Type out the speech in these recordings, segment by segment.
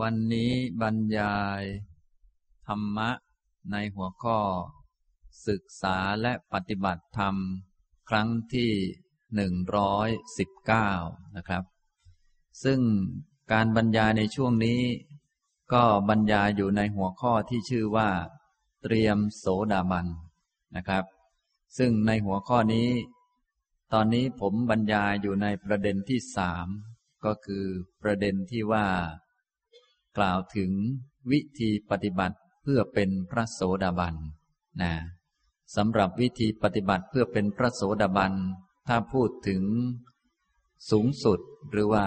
วันนี้บรรยาย ธรรมะในหัวข้อ ศึกษาและปฏิบัติธรรม ครั้งที่หนึ่งร้อยสิบเก้านะครับ ซึ่งการบรรยายในช่วงนี้ ก็บรรยายอยู่ในหัวข้อที่ชื่อว่า เตรียมโสดาบันนะครับ ซึ่งในหัวข้อนี้ ตอนนี้ผมบรรยายอยู่ในประเด็นที่สามก็คือประเด็นที่ว่า กล่าวถึงวิธีปฏิบัติเพื่อเป็นพระโสดาบันนะสำหรับวิธีปฏิบัติเพื่อเป็นพระโสดาบันถ้าพูดถึงสูงสุดหรือว่า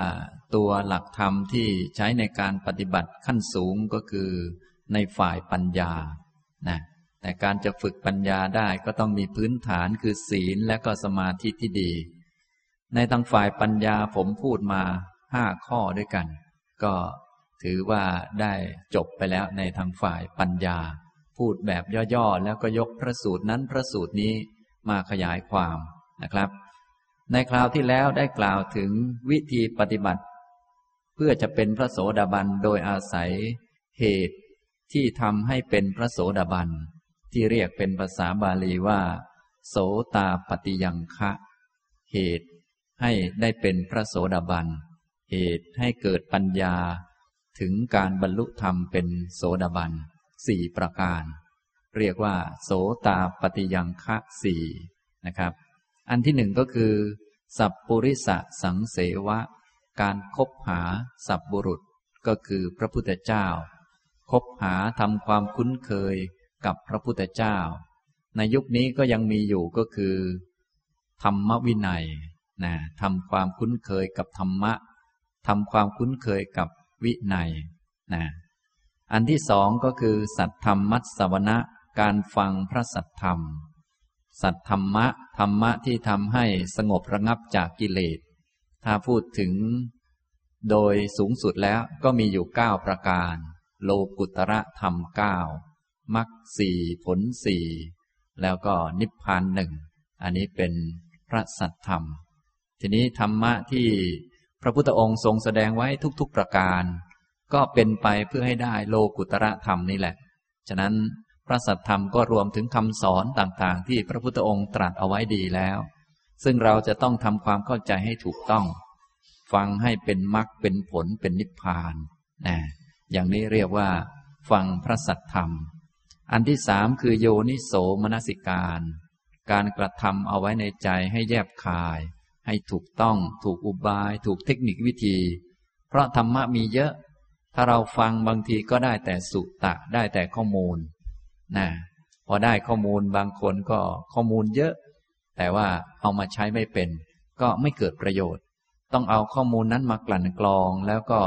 ตัวหลักธรรมที่ใช้ในการปฏิบัติขั้นสูงก็คือในฝ่ายปัญญานะแต่การจะฝึกปัญญาได้ก็ต้องมีพื้นฐานคือศีลและก็สมาธิที่ดี ในทางฝ่ายปัญญาผมพูดมาห้าข้อด้วยกัน ก็ ถือว่าได้จบไปแล้วในทางฝ่ายปัญญา พูดแบบย่อๆ แล้วก็ยกพระสูตรนั้นพระสูตรนี้มาขยายความนะครับ ในคราวที่แล้วได้กล่าวถึงวิธีปฏิบัติ เพื่อจะเป็นพระโสดาบันโดยอาศัยเหตุที่ทำให้เป็นพระโสดาบัน ที่เรียกเป็นภาษาบาลีว่า โสตาปฏิยังคะ เหตุให้ได้เป็นพระโสดาบัน เหตุให้เกิดปัญญา ถึงการบรรลุธรรมเป็นโสดาบันสี่ประการ เรียกว่า โสตาปฏิยังคะสี่นะครับ อันที่หนึ่งก็คือ สัพปุริสะสังเสวะ การคบหาสัพบุรุษก็คือพระพุทธเจ้า คบหาทำความคุ้นเคยกับพระพุทธเจ้า ในยุคนี้ก็ยังมีอยู่ก็คือ ธรรมวินัยนะทำความคุ้นเคยกับธรรมะทำความคุ้นเคยกับ วินัยนะอันที่สองก็คือ สัตธรรมมัตสวนะการฟังพระสัตธรรม สัตธรรมะธรรมะที่ทำให้สงบระงับจากกิเลส ถ้าพูดถึง โดยสูงสุดแล้วก็มีอยู่เก้าประการ โลกุตระธรรมเก้ามรรคสี่ผลสี่แล้วก็นิพพานหนึ่ง อันนี้เป็นพระสัตธรรม ทีนี้ธรรมะที่ พระพุทธองค์ทรงแสดงไว้ทุกๆประการ ก็เป็นไปเพื่อให้ได้โลกุตระธรรมนี่แหละ ฉะนั้นพระสัทธรรมก็รวมถึงคำสอนต่างๆ ที่พระพุทธองค์ตรัสเอาไว้ดีแล้ว ซึ่งเราจะต้องทำความเข้าใจให้ถูกต้อง ฟังให้เป็นมรรคเป็นผลเป็นนิพพานนะอย่างนี้เรียกว่า ฟังพระสัทธรรม อันที่สามคือโยนิโสมนสิการ การกระทำเอาไว้ในใจให้แยบคาย ให้ถูกต้องถูกอุบาย ถูกเทคนิควิธี เพราะธรรมะมีเยอะ ถ้าเราฟังบางทีก็ได้แต่สุตะได้แต่ข้อมูลนะพอได้ข้อมูลบางคนก็ข้อมูลเยอะ แต่ว่าเอามาใช้ไม่เป็น ก็ไม่เกิดประโยชน์ ต้องเอาข้อมูลนั้นมากลั่นกรองแล้วก็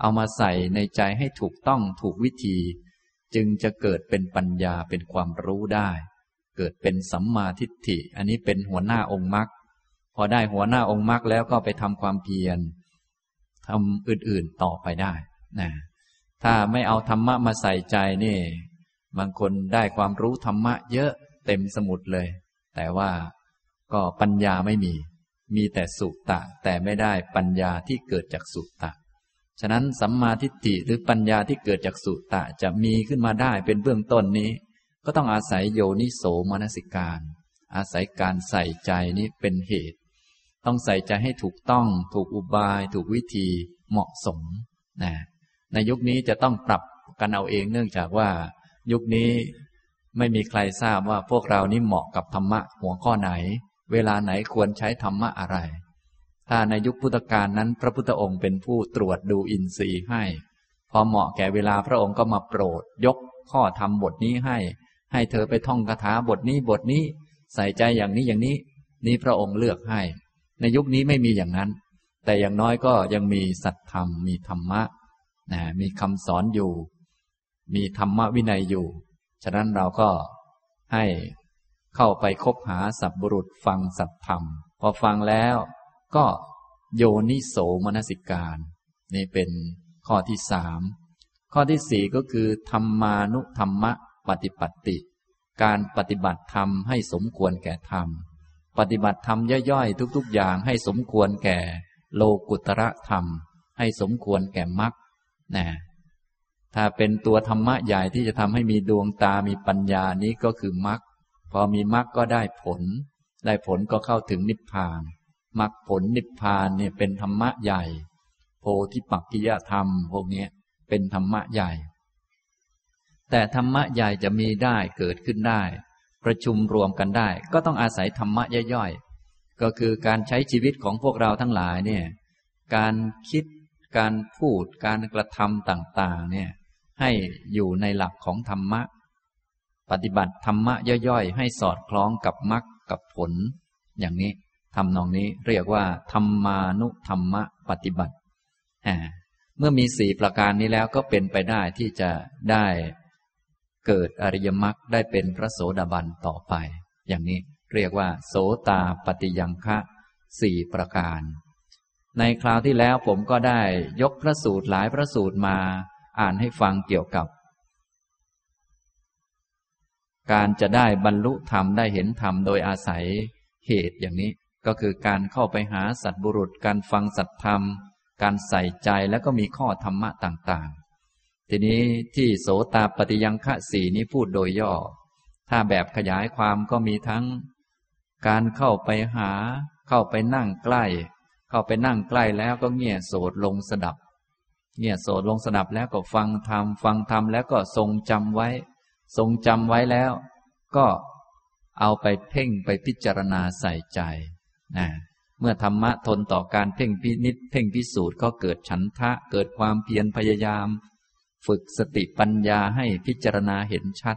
เอามาใส่ในใจให้ถูกต้องถูกวิธี จึงจะเกิดเป็นปัญญาเป็นความรู้ได้ เกิดเป็นสัมมาทิฏฐิ อันนี้เป็นหัวหน้าองค์มรรค พอได้หัวหน้าองค์มรรคแล้วก็ไปทำความเพียรทำอื่นๆต่อไปได้นะถ้าไม่เอาธรรมะมาใส่ใจนี่ บางคนได้ความรู้ธรรมะเยอะเต็มสมุดเลย แต่ว่าก็ปัญญาไม่มี มีแต่สุตะแต่ไม่ได้ปัญญาที่เกิดจากสุตะ ฉะนั้นสัมมาทิฏฐิหรือปัญญาที่เกิดจากสุตะจะมีขึ้นมาได้เป็นเบื้องต้นนี้ ก็ต้องอาศัยโยนิโสมนสิการ อาศัยการใส่ใจนี้เป็นเหตุ ต้องใส่ใจให้ถูกต้อง ถูกอุบาย ถูกวิธีเหมาะสมนะในยุคนี้จะต้องปรับกันเอาเองเนื่องจากว่า ยุคนี้ไม่มีใครทราบว่าพวกเรานี่เหมาะกับธรรมะหัวข้อไหน เวลาไหนควรใช้ธรรมะอะไร ถ้าในยุคพุทธกาลนั้น พระพุทธองค์เป็นผู้ตรวจดูอินทรีย์ให้ พอเหมาะแก่เวลาพระองค์ก็มาโปรด ยกข้อธรรมบทนี้ให้ ให้เธอไปท่องคาถาบทนี้บทนี้ ใส่ใจอย่างนี้อย่างนี้ นี่พระองค์เลือกให้ ในยุคนี้ไม่มีอย่างนั้น แต่อย่างน้อยก็ยังมีสัตธรรม มีธรรมะนะมีคำสอนอยู่ มีธรรมวินัยอยู่ ฉะนั้นเราก็ให้เข้าไปคบหาสัพบุรุษฟังสัตธรรม พอฟังแล้วก็โยนิโสมนสิการ นี่เป็นข้อที่สามข้อที่สี่ก็คือธรรมานุธรรมะปฏิปัติ การปฏิบัติธรรมให้สมควรแก่ธรรม ปฏิบัติธรรมย่อยๆ ทุก ๆ อย่างให้สมควรแก่ โลกุตระธรรม ให้สมควรแก่มรรคนะถ้าเป็นตัวธรรมะใหญ่ที่จะทำให้มีดวงตามีปัญญานี้ก็คือมรรคพอมีมรรคก็ได้ผล ได้ผลก็เข้าถึงนิพพานมรรคผลนิพพานเนี่ยเป็นธรรมะใหญ่ โพธิปักกิยธรรม พวกนี้เป็นธรรมะใหญ่ แต่ธรรมะใหญ่จะมีได้เกิดขึ้นได้ ประชุมรวมกันได้ ก็ต้องอาศัยธรรมะย่อยๆ ก็คือการใช้ชีวิตของพวกเราทั้งหลายเนี่ยการคิดการพูดการกระทำต่างๆเนี่ยให้อยู่ในหลักของธรรมะ ปฏิบัติธรรมะย่อยๆ ให้สอดคล้องกับมรรคกับผล อย่างนี้ทำนองนี้เรียกว่า ธรรมานุธรรมะปฏิบัติ เมื่อมีสี่ประการนี้แล้วก็เป็นไปได้ที่จะได้ เกิดอริยมรรคได้เป็นพระโสดาบันต่อไป อย่างนี้เรียกว่า โสตาปฏิยังคะสี่ประการ ในคราวที่แล้วผมก็ได้ยกพระสูตรหลายพระสูตรมาอ่านให้ฟังเกี่ยวกับ การจะได้บรรลุธรรมได้เห็นธรรมโดยอาศัยเหตุอย่างนี้ก็คือการเข้าไปหาสัตบุรุษ การฟังสัตธรรม การใส่ใจแล้วก็มีข้อธรรมะต่างๆ ทีนี้ที่โสตาปฏิยังคะสีนี้พูดโดยย่อ ถ้าแบบขยายความก็มีทั้ง การเข้าไปหา เข้าไปนั่งใกล้ เข้าไปนั่งใกล้แล้วก็เงี่ยโสดลงสดับ เงี่ยโสดลงสดับแล้วก็ฟังธรรมฟังธรรมแล้วก็ทรงจำไว้ ทรงจำไว้แล้ว ก็เอาไปเพ่งไปพิจารณาใส่ใจนะเมื่อธรรมะทนต่อการเพ่งพินิษเพ่งพิสูจน์ก็เกิดฉันทะเกิดความเพียรพยายาม ฝึกสติปัญญาให้พิจารณาเห็นชัด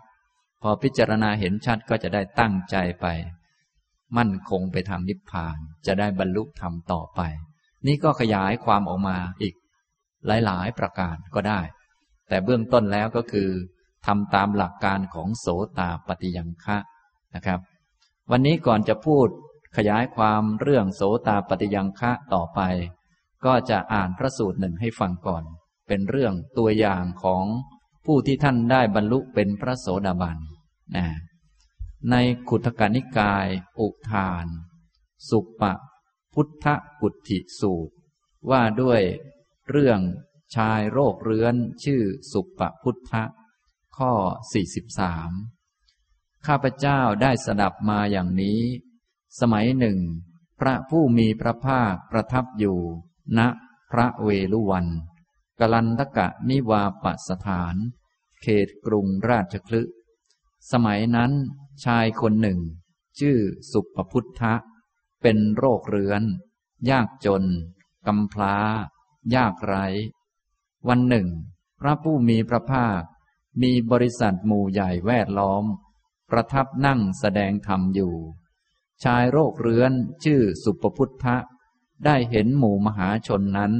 พอพิจารณาเห็นชัดก็จะได้ตั้งใจไป มั่นคงไปทางนิพพาน จะได้บรรลุธรรมต่อไป นี่ก็ขยายความออกมาอีก หลายๆประการก็ได้ แต่เบื้องต้นแล้วก็คือทำตามหลักการของโสตาปฏิยังคะนะครับ วันนี้ก่อนจะพูดขยายความเรื่องโสตาปฏิยังคะต่อไป ก็จะอ่านพระสูตรหนึ่งให้ฟังก่อน เป็นเรื่องตัวอย่างของผู้ที่ท่านได้บรรลุเป็นพระโสดาบันนะในขุทกานิกาย อุทาน สุปะพุทธกุติสูตร ว่าด้วยเรื่องชายโรคเรื้อนชื่อสุปะพุทธข้อ 43 ข้าพเจ้าได้สดับมาอย่างนี้ สมัยหนึ่ง พระผู้มีพระภาคประทับอยู่ณพระเวลุวัน กลันทกะนิวาปสถาน เขตกรุงราชคลึสมัยนั้นชายคนหนึ่ง ชื่อสุปพุทธะ เป็นโรคเรื้อน ยากจนกำพลายากไร้ วันหนึ่ง พระผู้มีพระภาค มีบริษัทหมู่ใหญ่แวดล้อม ประทับนั่งแสดงธรรมอยู่ ชายโรคเรื้อนชื่อสุปพุทธะ ได้เห็นหมู่มหาชนนั้น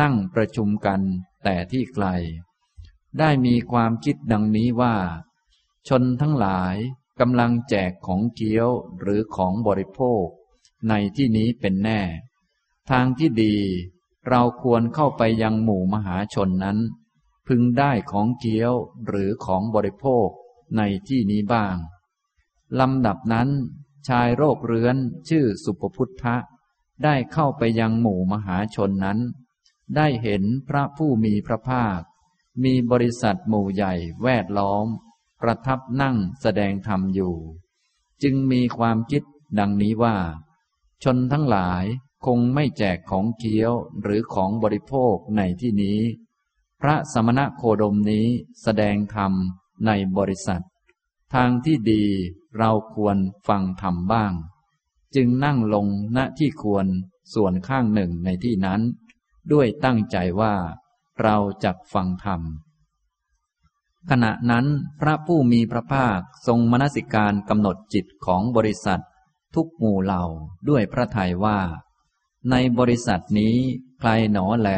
นั่งประชุมกันแต่ที่ไกล ได้มีความคิดดังนี้ว่า ชนทั้งหลายกำลังแจกของเกี้ยวหรือของบริโภค ในที่นี้เป็นแน่ ทางที่ดีเราควรเข้าไปยังหมู่มหาชนนั้น พึงได้ของเกี้ยวหรือของบริโภคในที่นี้บ้าง ลำดับนั้น ชายโรคเรื้อนชื่อสุปพุทธะ ได้เข้าไปยังหมู่มหาชนนั้น ได้เห็นพระผู้มีพระภาค มีบริษัทหมู่ใหญ่แวดล้อม ประทับนั่งแสดงธรรมอยู่ จึงมีความคิดดังนี้ว่า ชนทั้งหลายคงไม่แจกของเคี้ยวหรือของบริโภคในที่นี้ พระสมณะโคดมนี้แสดงธรรมในบริษัท ทางที่ดีเราควรฟังธรรมบ้าง จึงนั่งลงณที่ควรส่วนข้างหนึ่งในที่นั้น ด้วยตั้งใจว่าเราจะฟังธรรม ขณะนั้นพระผู้มีพระภาคทรงมนสิการกำหนดจิตของบริษัท ทุกหมู่เหล่าด้วยพระทัยว่า ในบริษัทนี้ใครหนอแล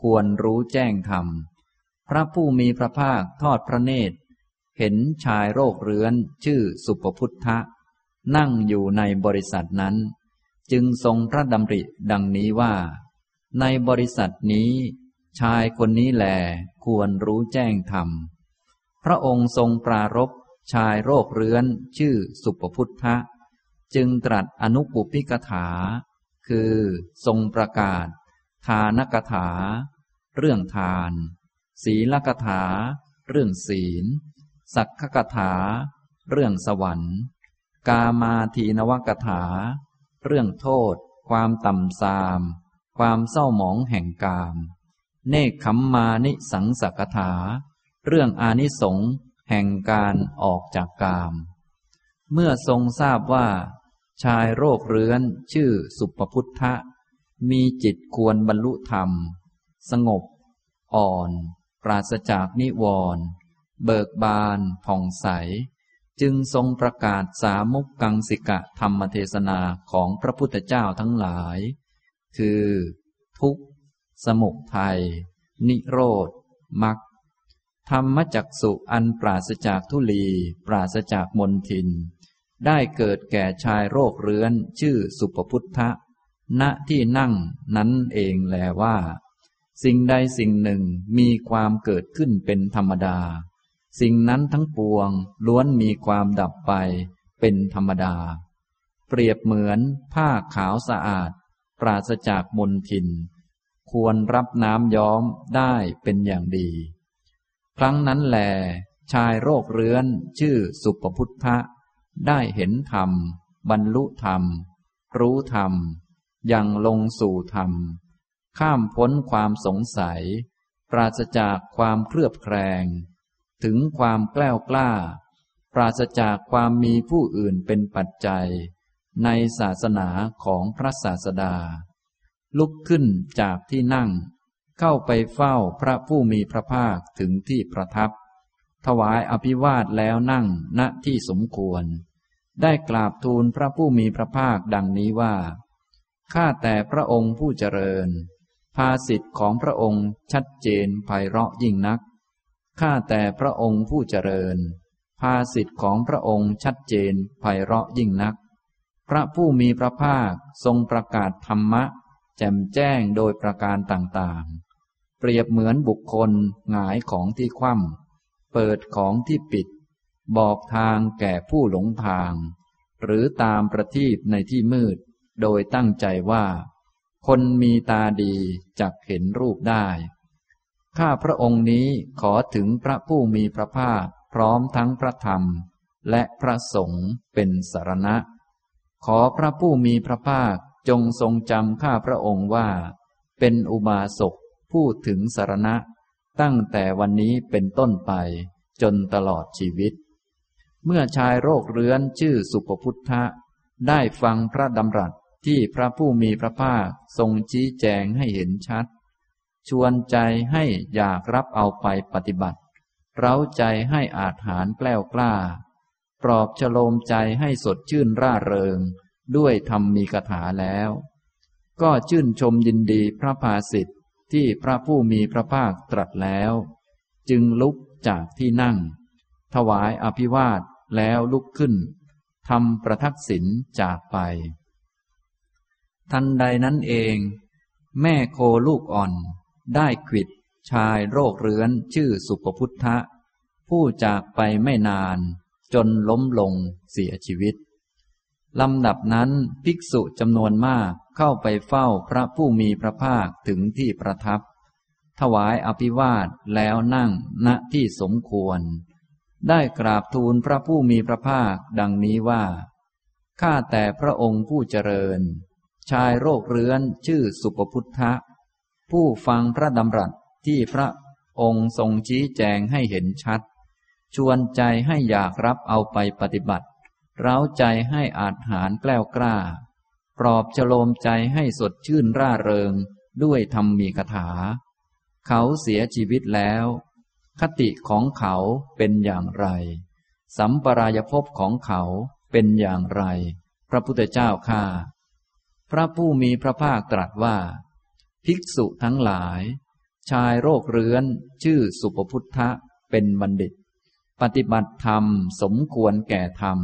ควรรู้แจ้งธรรม พระผู้มีพระภาคทอดพระเนตร เห็นชายโรคเรื้อนชื่อสุปพุทธะ นั่งอยู่ในบริษัทนั้น จึงทรงพระดำริดังนี้ว่า ในบริษัทนี้ ชายคนนี้แหลควรรู้แจ้งธรรม พระองค์ทรงปรารบชายโรคเรื้อนชื่อสุปพุทธะ จึงตรัสอนุปุพิกถา คือทรงประกาศ ทานกถา เรื่องทาน ศีลกถา เรื่องศีล สักขกถา เรื่องสวรรค์ กามาทีนวกถา เรื่องโทษ ความต่ำทราม ความเศร้าหมองแห่งกาม เนคขมมานิสังสักถา เรื่องอานิสงส์แห่งการออกจากกาม เมื่อทรงทราบว่า ชายโรคเรื้อนชื่อสุปพุทธะ มีจิตควรบรรลุธรรม สงบ อ่อน ปราศจากนิวรณ์เบิกบานผ่องใส จึงทรงประกาศสามุกกังสิกะธรรมเทศนาของพระพุทธเจ้าทั้งหลาย คือ ทุกข์ สมุทัย นิโรธมรรคธรรมจักสุอันปราศจากทุลี ปราศจากมนทิน ได้เกิดแก่ชายโรคเรื้อน ชื่อสุปพุทธะ ณที่นั่งนั้นเองแลว่า สิ่งใดสิ่งหนึ่งมีความเกิดขึ้นเป็นธรรมดา สิ่งนั้นทั้งปวงล้วนมีความดับไปเป็นธรรมดา เปรียบเหมือนผ้าขาวสะอาด ราศจากมลทิน ควรรับน้ำย้อมได้เป็นอย่างดี ครั้งนั้นแล ชายโรคเรื้อนชื่อสุปพุทธะ ได้เห็นธรรม บรรลุธรรม รู้ธรรม ยังลงสู่ธรรม ข้ามพ้นความสงสัย ปราศจากความเครือบแคลง ถึงความแกล้วกล้า ปราศจากความมีผู้อื่นเป็นปัจจัย ในศาสนาของพระศาสดา ลุกขึ้นจากที่นั่ง เข้าไปเฝ้าพระผู้มีพระภาคถึงที่ประทับ ถวายอภิวาทแล้วนั่งณที่สมควร ได้กราบทูลพระผู้มีพระภาคดังนี้ว่า ข้าแต่พระองค์ผู้เจริญ ภาสิทธิ์ของพระองค์ชัดเจนไพเราะยิ่งนัก ข้าแต่พระองค์ผู้เจริญ ภาสิทธิ์ของพระองค์ชัดเจนไพเราะยิ่งนัก พระผู้มีพระภาคทรงประกาศธรรมะ แจ่มแจ้งโดยประการต่างๆ เปรียบเหมือนบุคคลหงายของที่คว่ำเปิดของที่ปิด บอกทางแก่ผู้หลงทาง หรือตามประทีปในที่มืด โดยตั้งใจว่า คนมีตาดีจักเห็นรูปได้ ข้าพระองค์นี้ขอถึงพระผู้มีพระภาคพร้อมทั้งพระธรรม และพระสงฆ์เป็นสารณะ ขอพระผู้มีพระภาคจงทรงจำข้าพระองค์ว่า เป็นอุบาสกผู้ถึงสารณะ ตั้งแต่วันนี้เป็นต้นไปจนตลอดชีวิต เมื่อชายโรคเรื้อนชื่อสุปพุทธะ ได้ฟังพระดำรัสที่พระผู้มีพระภาคทรงชี้แจงให้เห็นชัด ชวนใจให้อยากรับเอาไปปฏิบัติ เร้าใจให้อาจหารแกล้วกล้า ปลอบฉโลมใจให้สดชื่นร่าเริง ด้วยธรรมมีคาถาแล้ว ก็ชื่นชมยินดีพระภาสิทธิ์ที่พระผู้มีพระภาคตรัสแล้ว จึงลุกจากที่นั่ง ถวายอภิวาทแล้วลุกขึ้นทำประทักษิณจากไป ทันใดนั้นเอง แม่โคลูกอ่อน ได้ขิดชายโรคเรื้อนชื่อสุปพุทธะ ผู้จากไปไม่นาน จนล้มลงเสียชีวิตลำดับนั้นภิกษุจำนวนมากเข้าไปเฝ้าพระผู้มีพระภาคถึงที่ประทับ ถวายอภิวาทแล้วนั่งณที่สมควร ได้กราบทูลพระผู้มีพระภาคดังนี้ว่า ข้าแต่พระองค์ผู้เจริญ ชายโรคเรื้อนชื่อสุปพุทธะ ผู้ฟังพระดำรัสที่พระองค์ทรงชี้แจงให้เห็นชัด ชวนใจให้อยากรับเอาไปปฏิบัติ เร้าใจให้อาจหารแกล้วกล้า ปลอบฉโลมใจให้สดชื่นร่าเริงด้วยธรรมมีคาถา เขาเสียชีวิตแล้ว คติของเขาเป็นอย่างไร สัมปรายภพของเขาเป็นอย่างไร พระพุทธเจ้าข้าพระผู้มีพระภาคตรัสว่า ภิกษุทั้งหลาย ชายโรคเรื้อนชื่อสุปพุทธะเป็นบัณฑิต ปฏิบัติธรรมสมควรแก่ธรรม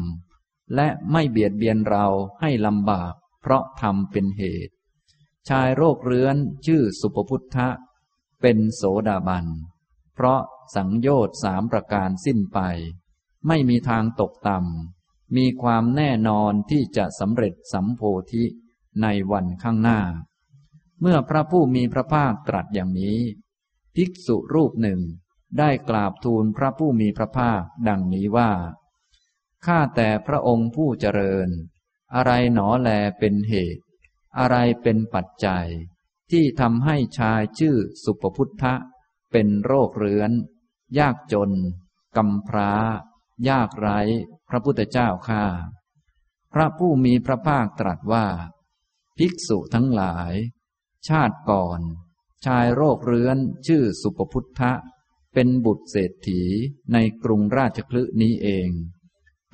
และไม่เบียดเบียนเราให้ลำบาก เพราะธรรมเป็นเหตุ ชายโรคเรื้อนชื่อสุปพุทธะ เป็นโสดาบัน เพราะสังโยชน์สามประการสิ้นไป ไม่มีทางตกต่ำมีความแน่นอนที่จะสำเร็จสัมโพธิในวันข้างหน้า เมื่อพระผู้มีพระภาคตรัสอย่างนี้ ภิกษุรูปหนึ่ง ได้กราบทูลพระผู้มีพระภาคดังนี้ว่า ข้าแต่พระองค์ผู้เจริญ อะไรหนอแลเป็นเหตุ อะไรเป็นปัจจัย ที่ทำให้ชายชื่อสุปพุทธะ เป็นโรคเรื้อน ยากจนกำพร้า ยากไร้ พระพุทธเจ้าข้าพระผู้มีพระภาคตรัสว่า ภิกษุทั้งหลาย ชาติก่อน ชายโรคเรื้อนชื่อสุปพุทธะ เป็นบุตรเศรษฐีในกรุงราชคลึนี้เอง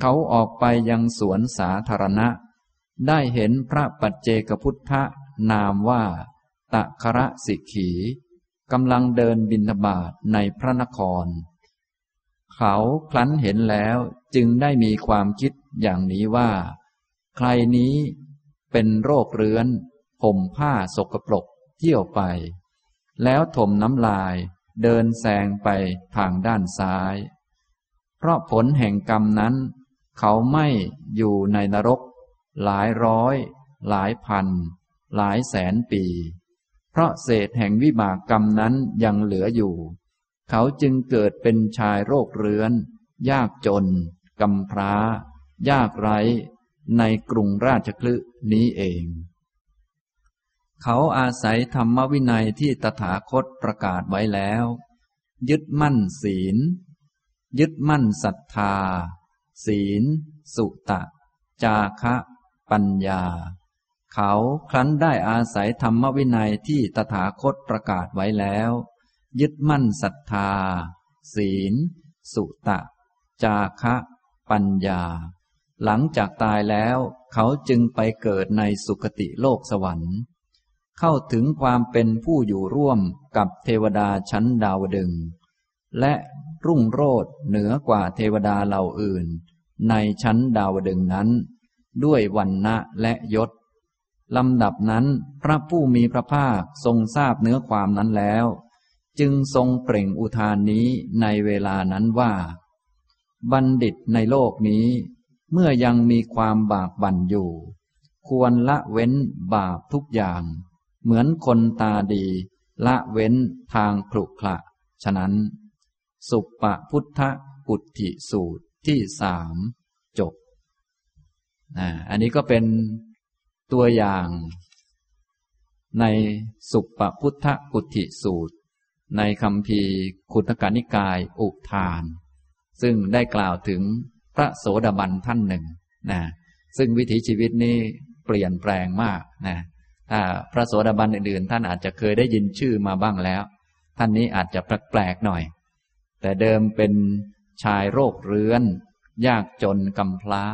เขาออกไปยังสวนสาธารณะ ได้เห็นพระปัจเจกพุทธะนามว่า ตะคระสิกขีกำลังเดินบินบาทในพระนคร เขาคลั้นเห็นแล้วจึงได้มีความคิดอย่างนี้ว่า ใครนี้เป็นโรคเรื้อน ผมผ้าสกปรกเที่ยวไป แล้วถมน้ำลาย เดินแซงไปทางด้านซ้าย เพราะผลแห่งกรรมนั้น เขาไม่อยู่ในนรก หลายร้อย หลายพัน หลายแสนปี เพราะเศษแห่งวิบากกรรมนั้นยังเหลืออยู่ เขาจึงเกิดเป็นชายโรคเรื้อน ยากจนกำพร้า ยากไร้ ในกรุงราชคลึนี้เอง เขาอาศัยธรรมวินัยที่ตถาคตประกาศไว้แล้ว ยึดมั่นศีล ยึดมั่นศรัทธา ศีล สุตะ จาคะ ปัญญา เขาครั้นได้อาศัยธรรมวินัยที่ตถาคตประกาศไว้แล้ว ยึดมั่นศรัทธา ศีล สุตะ จาคะ ปัญญา หลังจากตายแล้ว เขาจึงไปเกิดในสุคติโลกสวรรค์ เข้าถึงความเป็นผู้อยู่ร่วมกับเทวดาชั้นดาวดึง และรุ่งโรดเหนือกว่าเทวดาเหล่าอื่น ในชั้นดาวดึงนั้น ด้วยวันนะและยศลำดับนั้นพระผู้มีพระภาคทรงทราบเนื้อความนั้นแล้ว จึงทรงเปล่งอุทานนี้ในเวลานั้นว่า บัณฑิตในโลกนี้ เมื่อยังมีความบากบั่นอยู่ ควรละเว้นบาปทุกอย่าง เหมือนคนตาดี ละเว้นทางคลุกคละฉะนั้น สุปปพุทธกุฏิสูตรที่สามจบอันนี้ก็เป็นตัวอย่างในสุปปพุทธกุฏิสูตร ในคำพีคุตกานิกายอุทาน ซึ่งได้กล่าวถึงพระโสดาบันท่านหนึ่งนะซึ่งวิถีชีวิตนี้เปลี่ยนแปลงมากนะ ถ้าพระโสดาบันอื่นๆ ท่านอาจจะเคยได้ยินชื่อมาบ้างแล้ว ท่านนี้อาจจะแปลกๆหน่อย แต่เดิมเป็นชายโรคเรื้อน ยากจนกำพร้า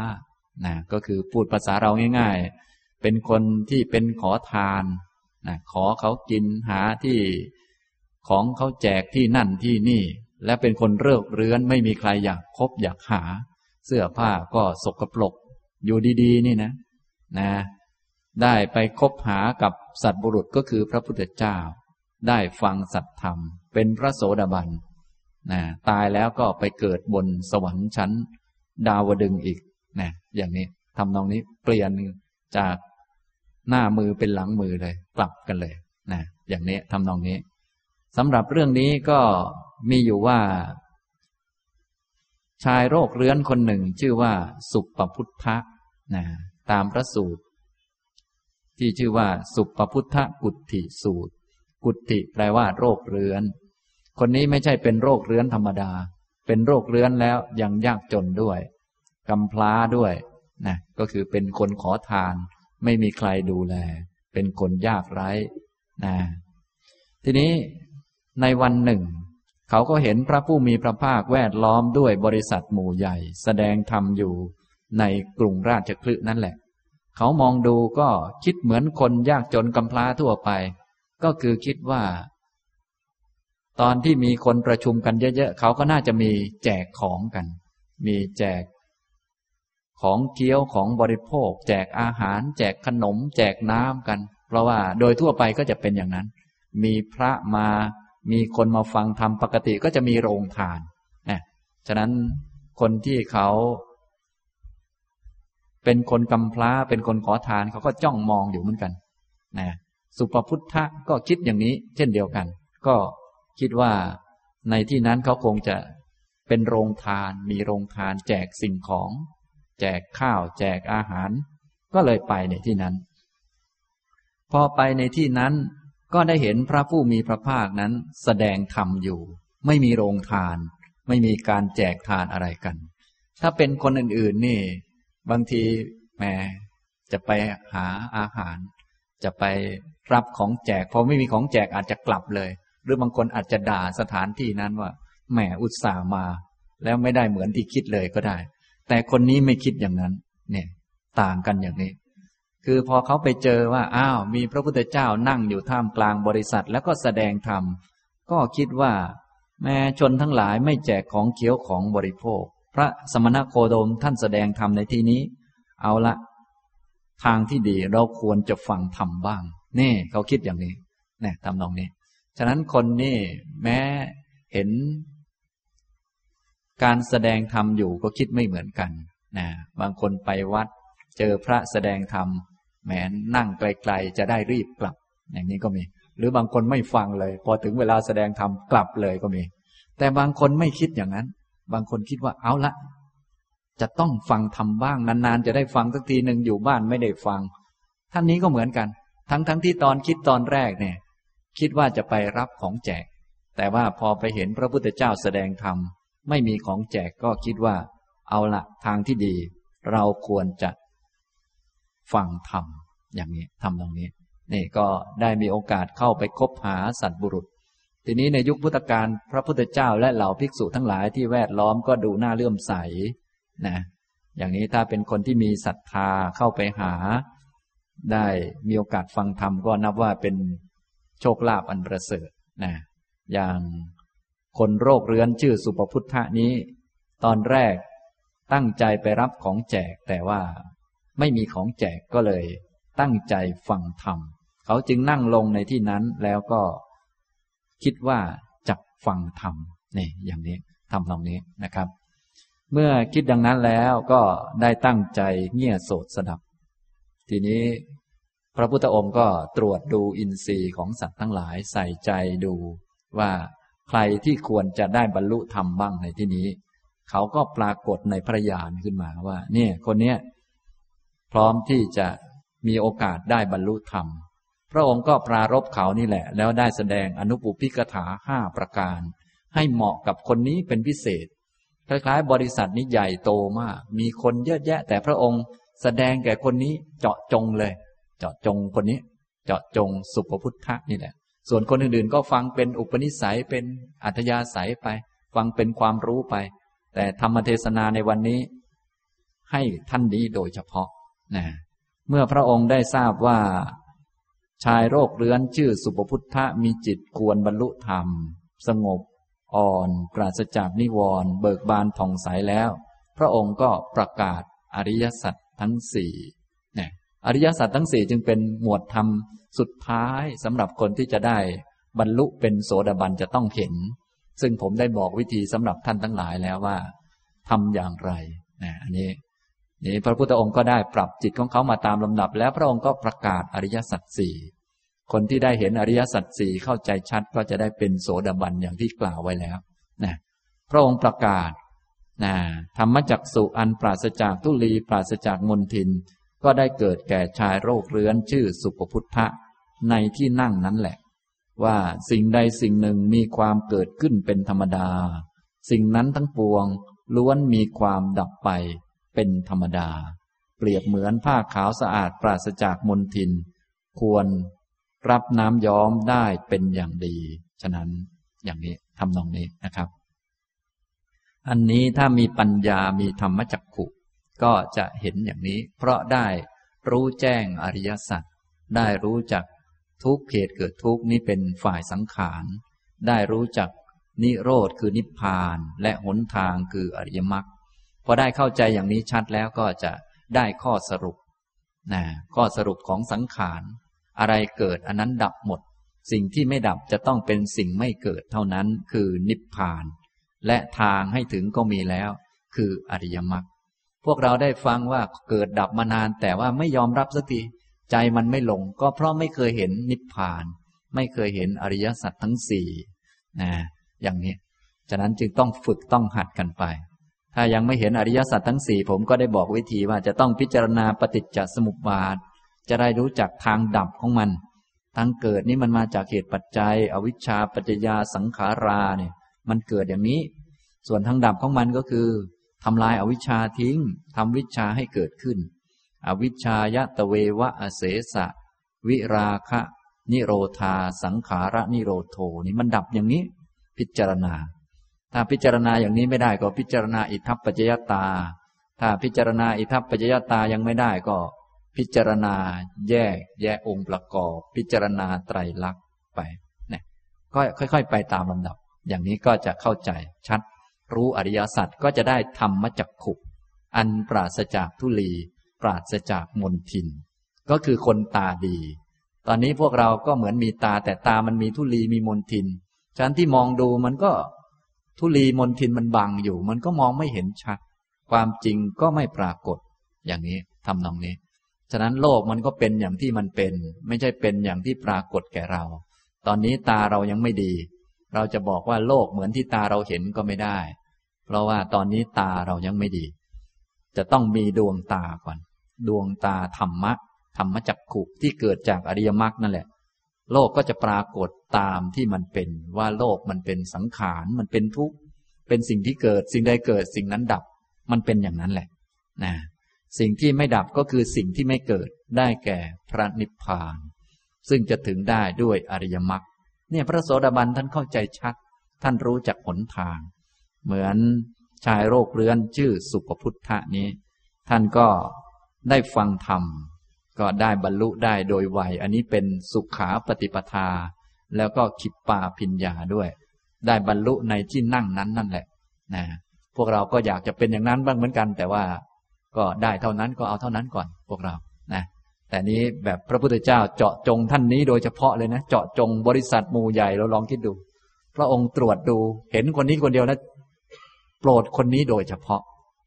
นะก็คือพูดภาษาเราง่าย ๆ เป็นคนที่เป็นขอทานนะขอเขากินหาที่ของเขาแจกที่นั่นที่นี่ และเป็นคนเริกเรื้อนไม่มีใครอยากคบอยากหา เสื้อผ้าก็สกปรก อยู่ดีๆ นี่นะ นะ ได้ไปคบหากับสัตบุรุษก็คือพระพุทธเจ้า ได้ฟังสัตธรรม เป็นพระโสดาบันนะตายแล้วก็ไปเกิดบนสวรรค์ชั้น ดาวดึงอีกนะอย่างนี้ทำนองนี้เปลี่ยนจากหน้ามือเป็นหลังมือเลย กลับกันเลยนะอย่างนี้ทำนองนี้สำหรับเรื่องนี้ก็มีอยู่ว่า ชายโรคเรื้อนคนหนึ่งชื่อว่า สุปปพุทธะนะตามพระสูตร ที่ชื่อว่า สุปพุทธกุฏิสูตร กุฏิแปลว่า โรคเรื้อน คนนี้ไม่ใช่เป็นโรคเรื้อนธรรมดา เป็นโรคเรื้อนแล้วยังยากจนด้วยกำพร้าด้วยนะก็คือเป็นคนขอทาน ไม่มีใครดูแล เป็นคนยากไร้นะทีนี้ในวันหนึ่ง เขาก็เห็นพระผู้มีพระภาคแวดล้อมด้วยบริษัทหมู่ใหญ่ แสดงธรรมอยู่ในกรุงราชคลึนั่นแหละ เขามองดูก็คิดเหมือนคนยากจนกำพร้าทั่วไป ก็คือคิดว่า ตอนที่มีคนประชุมกันเยอะๆเขาก็น่าจะมีแจกของกัน มีแจก ของเคี้ยวของบริโภค แจกอาหาร แจกขนม แจกน้ำกัน เพราะว่าโดยทั่วไปก็จะเป็นอย่างนั้น มีพระมามีคนมาฟังธรรมปกติก็จะมีโรงทานนะฉะนั้นคนที่เขา เป็นคนกำพร้าเป็นคนขอทานเขาก็จ้องมองอยู่เหมือนกันนะสุปพุทธะก็คิดอย่างนี้ เช่นเดียวกัน ก็คิดว่าในที่นั้นเขาคงจะเป็นโรงทาน มีโรงทาน แจกสิ่งของ แจกข้าว แจกอาหาร ก็เลยไปในที่นั้น พอไปในที่นั้นก็ได้เห็นพระผู้มีพระภาคนั้นแสดงธรรมอยู่ ไม่มีโรงทาน ไม่มีการแจกทานอะไรกัน ถ้าเป็นคนอื่นๆนี่ บางทีแหมจะไปหาอาหาร จะไปรับของแจกพอไม่มีของแจกอาจจะกลับเลย หรือบางคนอาจจะด่าสถานที่นั้นว่าแหมอุตส่าห์มา แล้วไม่ได้เหมือนที่คิดเลยก็ได้ แต่คนนี้ไม่คิดอย่างนั้น เนี่ย ต่างกันอย่างนี้ คือพอเขาไปเจอว่าอ้าวมีพระพุทธเจ้านั่งอยู่ท่ามกลางบริษัท แล้วก็แสดงธรรมก็คิดว่า แม้ชนทั้งหลายไม่แจกของเคี้ยวของบริโภค พระสมณโคดมท่านแสดงธรรมในที่นี้ เอาละ ทางที่ดีเราควรจะฟังธรรมบ้าง นี่เขาคิดอย่างนี้เนี่ยทำนองนี้ ฉะนั้นคนนี่แม้เห็น การแสดงธรรมอยู่ก็คิดไม่เหมือนกันนะบางคนไปวัด เจอพระแสดงธรรมแม้นั่งไกลๆจะได้รีบกลับ อย่างนี้ก็มี หรือบางคนไม่ฟังเลย พอถึงเวลาแสดงธรรมกลับเลยก็มี แต่บางคนไม่คิดอย่างนั้น บางคนคิดว่าเอาละ จะต้องฟังทำบ้างนานๆ จะได้ฟังสักทีหนึ่งอยู่บ้านไม่ได้ฟัง ท่านนี้ก็เหมือนกัน ทั้งๆทที่ตอนคิดตอนแรกเนี่ย คิดว่าจะไปรับของแจก แต่ว่าพอไปเห็นพระพุทธเจ้าแสดงธรรมไม่มีของแจกก็คิดว่า เอาละทางที่ดี เราควรจะฟังธรรมอย่างนี้ทำตรงนี้นี่ก็ได้มีโอกาสเข้าไปคบหาสัตบุรุษ ทีนี้ในยุคพุทธกาลพระพุทธเจ้าและเหล่าภิกษุทั้งหลายที่แวดล้อมก็ดูน่าเลื่อมใสนะอย่างนี้ถ้าเป็นคนที่มีศรัทธาเข้าไปหา ได้มีโอกาสฟังธรรมก็นับว่าเป็นโชคลาภอันประเสริฐนะอย่างคนโรคเรื้อนชื่อสุปพุทธะนี้ ตอนแรกตั้งใจไปรับของแจกแต่ว่าไม่มีของแจกก็เลย ตั้งใจฟังธรรมเขาจึงนั่งลงในที่นั้นแล้วก็ คิดว่าจะฟังธรรมนี่อย่างนี้ทำตรงนี้นะครับ เมื่อคิดดังนั้นแล้วก็ได้ตั้งใจเงี่ยโสดสดับ ทีนี้พระพุทธองค์ก็ตรวจดูอินทรีย์ของสัตว์ทั้งหลายใส่ใจดูว่าใครที่ควรจะได้บรรลุธรรมบ้างในที่นี้ เขาก็ปรากฏในพระญาณขึ้นมาว่า เนี่ยคนเนี้ยพร้อมที่จะมีโอกาสได้บรรลุธรรม พระองค์ก็ปรารบเขานี่แหละ แล้วได้แสดงอนุปุพิกถาห้าประการ ให้เหมาะกับคนนี้เป็นพิเศษ คล้ายๆ บริษัทนี้ใหญ่โตมาก มีคนเยอะแยะ แต่พระองค์แสดงแก่คนนี้เจาะจงเลย เจาะจงคนนี้ เจาะจงสุภพุทธะนี่แหละ ส่วนคนอื่นๆ ก็ฟังเป็นอุปนิสัยเป็นอัธยาศัยไป ฟังเป็นความรู้ไป แต่ธรรมเทศนาในวันนี้ ให้ท่านนี้โดยเฉพาะนะเมื่อพระองค์ได้ทราบว่า ชายโรคเรื้อนชื่อสุภพุทธะมีจิตควรบรรลุธรรม สงบ อ่อน ปราศจากนิวรณ์เบิกบานผ่องใสแล้ว พระองค์ก็ประกาศอริยสัจทั้งสี่เนี่ยอริยสัจทั้งสี่จึงเป็นหมวดธรรมสุดท้ายสำหรับคนที่จะได้บรรลุเป็นโสดาบันจะต้องเห็น ซึ่งผมได้บอกวิธีสำหรับท่านทั้งหลายแล้วว่าทำอย่างไรนะอันนี้ นี่พระพุทธองค์ก็ได้ปรับจิตของเขามาตามลำดับ แล้วพระองค์ก็ประกาศอริยสัจสี่คนที่ได้เห็นอริยสัจสี่เข้าใจชัดก็จะได้เป็นโสดาบันอย่างที่กล่าวไว้แล้วนะพระองค์ประกาศนะธรรมจักสุอันปราศจากทุลีปราศจากมนทิน ก็ได้เกิดแก่ชายโรคเรื้อนชื่อสุปพุทธะในที่นั่งนั้นแหละ ว่าสิ่งใดสิ่งหนึ่งมีความเกิดขึ้นเป็นธรรมดา สิ่งนั้นทั้งปวงล้วนมีความดับไป เป็นธรรมดา เปรียบเหมือนผ้าขาวสะอาดปราศจากมนทิน ควรรับน้ำย้อมได้เป็นอย่างดี ฉะนั้นอย่างนี้ทำนองนี้นะครับ อันนี้ถ้ามีปัญญามีธรรมจักขุ ก็จะเห็นอย่างนี้ เพราะได้รู้แจ้งอริยสัจได้รู้จักทุกเขตเกิดทุกนี้เป็นฝ่ายสังขารได้รู้จักนิโรธคือนิพพานและหนทางคืออริยมรรค พอได้เข้าใจอย่างนี้ชัดแล้วก็จะได้ข้อสรุปนะข้อสรุปของสังขาร อะไรเกิดอันนั้นดับหมด สิ่งที่ไม่ดับจะต้องเป็นสิ่งไม่เกิดเท่านั้นคือนิพพาน และทางให้ถึงก็มีแล้ว คืออริยมรรคพวกเราได้ฟังว่าเกิดดับมานาน แต่ว่าไม่ยอมรับสักทีใจมันไม่ลง ก็เพราะไม่เคยเห็นนิพพาน ไม่เคยเห็นอริยสัจทั้งสี่นะอย่างนี้ ฉะนั้นจึงต้องฝึกต้องหัดกันไป ถ้ายังไม่เห็นอริยสัจทั้งสี่ผมก็ได้บอกวิธีว่าจะต้องพิจารณาปฏิจจสมุปบาท จะได้รู้จักทางดับของมัน ทางเกิดนี่มันมาจากเหตุปัจจัย อวิชชาปัจจยาสังขาราเนี่ยมันเกิดอย่างนี้ ส่วนทางดับของมันก็คือทำลายอวิชชาทิ้งทำวิชาให้เกิดขึ้น อวิชชายะตะเววะอเสสะ วิราคะ นิโรธา สังขาระนิโรโทนี่มันดับอย่างนี้ พิจารณา ถ้าพิจารณาอย่างนี้ไม่ได้ก็พิจารณาอิทัปปัจจยตา ถ้าพิจารณาอิทัปปัจจยตายังไม่ได้ก็ พิจารณาแยก แยกองค์ประกอบ พิจารณาไตรลักษณ์ไปเนี่ยก็ค่อย ๆ ไปตามลำดับ อย่างนี้ก็จะเข้าใจชัด รู้อริยสัจก็จะได้ธรรมจักขุอันปราศจากทุลี ปราศจากมนทิน ก็คือคนตาดี ตอนนี้พวกเราก็เหมือนมีตาแต่ตามันมีทุลีมีมนทินฉะนั้นที่มองดูมันก็ ทุลีมนทินมันบังอยู่ มันก็มองไม่เห็นชัด ความจริงก็ไม่ปรากฏ อย่างนี้ทำนองนี้ ฉะนั้นโลกมันก็เป็นอย่างที่มันเป็น ไม่ใช่เป็นอย่างที่ปรากฏแก่เรา ตอนนี้ตาเรายังไม่ดี เราจะบอกว่าโลกเหมือนที่ตาเราเห็นก็ไม่ได้ เพราะว่าตอนนี้ตาเรายังไม่ดี จะต้องมีดวงตาก่อน ดวงตาธรรมะธรรมจักขุที่เกิดจากอริยมรรคนั่นแหละ โลกก็จะปรากฏตามที่มันเป็นว่าโลกมันเป็นสังขารมันเป็นทุกข์เป็นสิ่งที่เกิด สิ่งใดเกิด สิ่งนั้นดับ มันเป็นอย่างนั้นแหละนะสิ่งที่ไม่ดับก็คือสิ่งที่ไม่เกิดได้แก่พระนิพพาน ซึ่งจะถึงได้ด้วยอริยมรรคเนี่ยพระโสดาบันท่านเข้าใจชัด ท่านรู้จักหนทาง เหมือนชายโรคเรื้อนชื่อสุปพุทธะนี้ ท่านก็ได้ฟังธรรม ก็ได้บรรลุได้โดยไวอันนี้เป็นสุขาปฏิปทา แล้วก็ขิปปาพิญญาด้วย ได้บรรลุในที่นั่งนั้นนั่นแหละนะพวกเราก็อยากจะเป็นอย่างนั้นบ้างเหมือนกัน แต่ว่าก็ได้เท่านั้นก็เอาเท่านั้นก่อน พวกเรานะแต่นี้แบบพระพุทธเจ้าเจาะจงท่านนี้โดยเฉพาะเลยนะ เจาะจงบริษัทหมู่ใหญ่เราลองคิดดู พระองค์ตรวจดูเห็นคนนี้คนเดียวแล้วโปรดคนนี้โดยเฉพาะ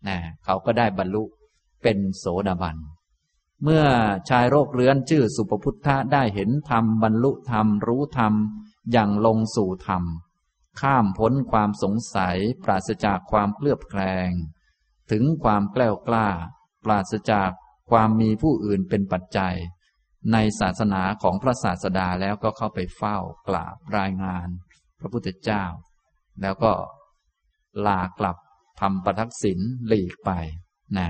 นะเขาก็ได้บรรลุเป็นโสดาบัน เมื่อชายโรคเรื้อนชื่อสุปพุทธะได้เห็นธรรมบรรลุธรรมรู้ธรรมอย่างลงสู่ธรรม ข้ามพ้นความสงสัย ปราศจากความเคลือบแคลง ถึงความแกล้วกล้า ปราศจากความมีผู้อื่นเป็นปัจจัย ในศาสนาของพระศาสดาแล้วก็เข้าไปเฝ้ากราบรายงาน พระพุทธเจ้า แล้วก็ลากลับทำประทักษิณหลีกไปนะ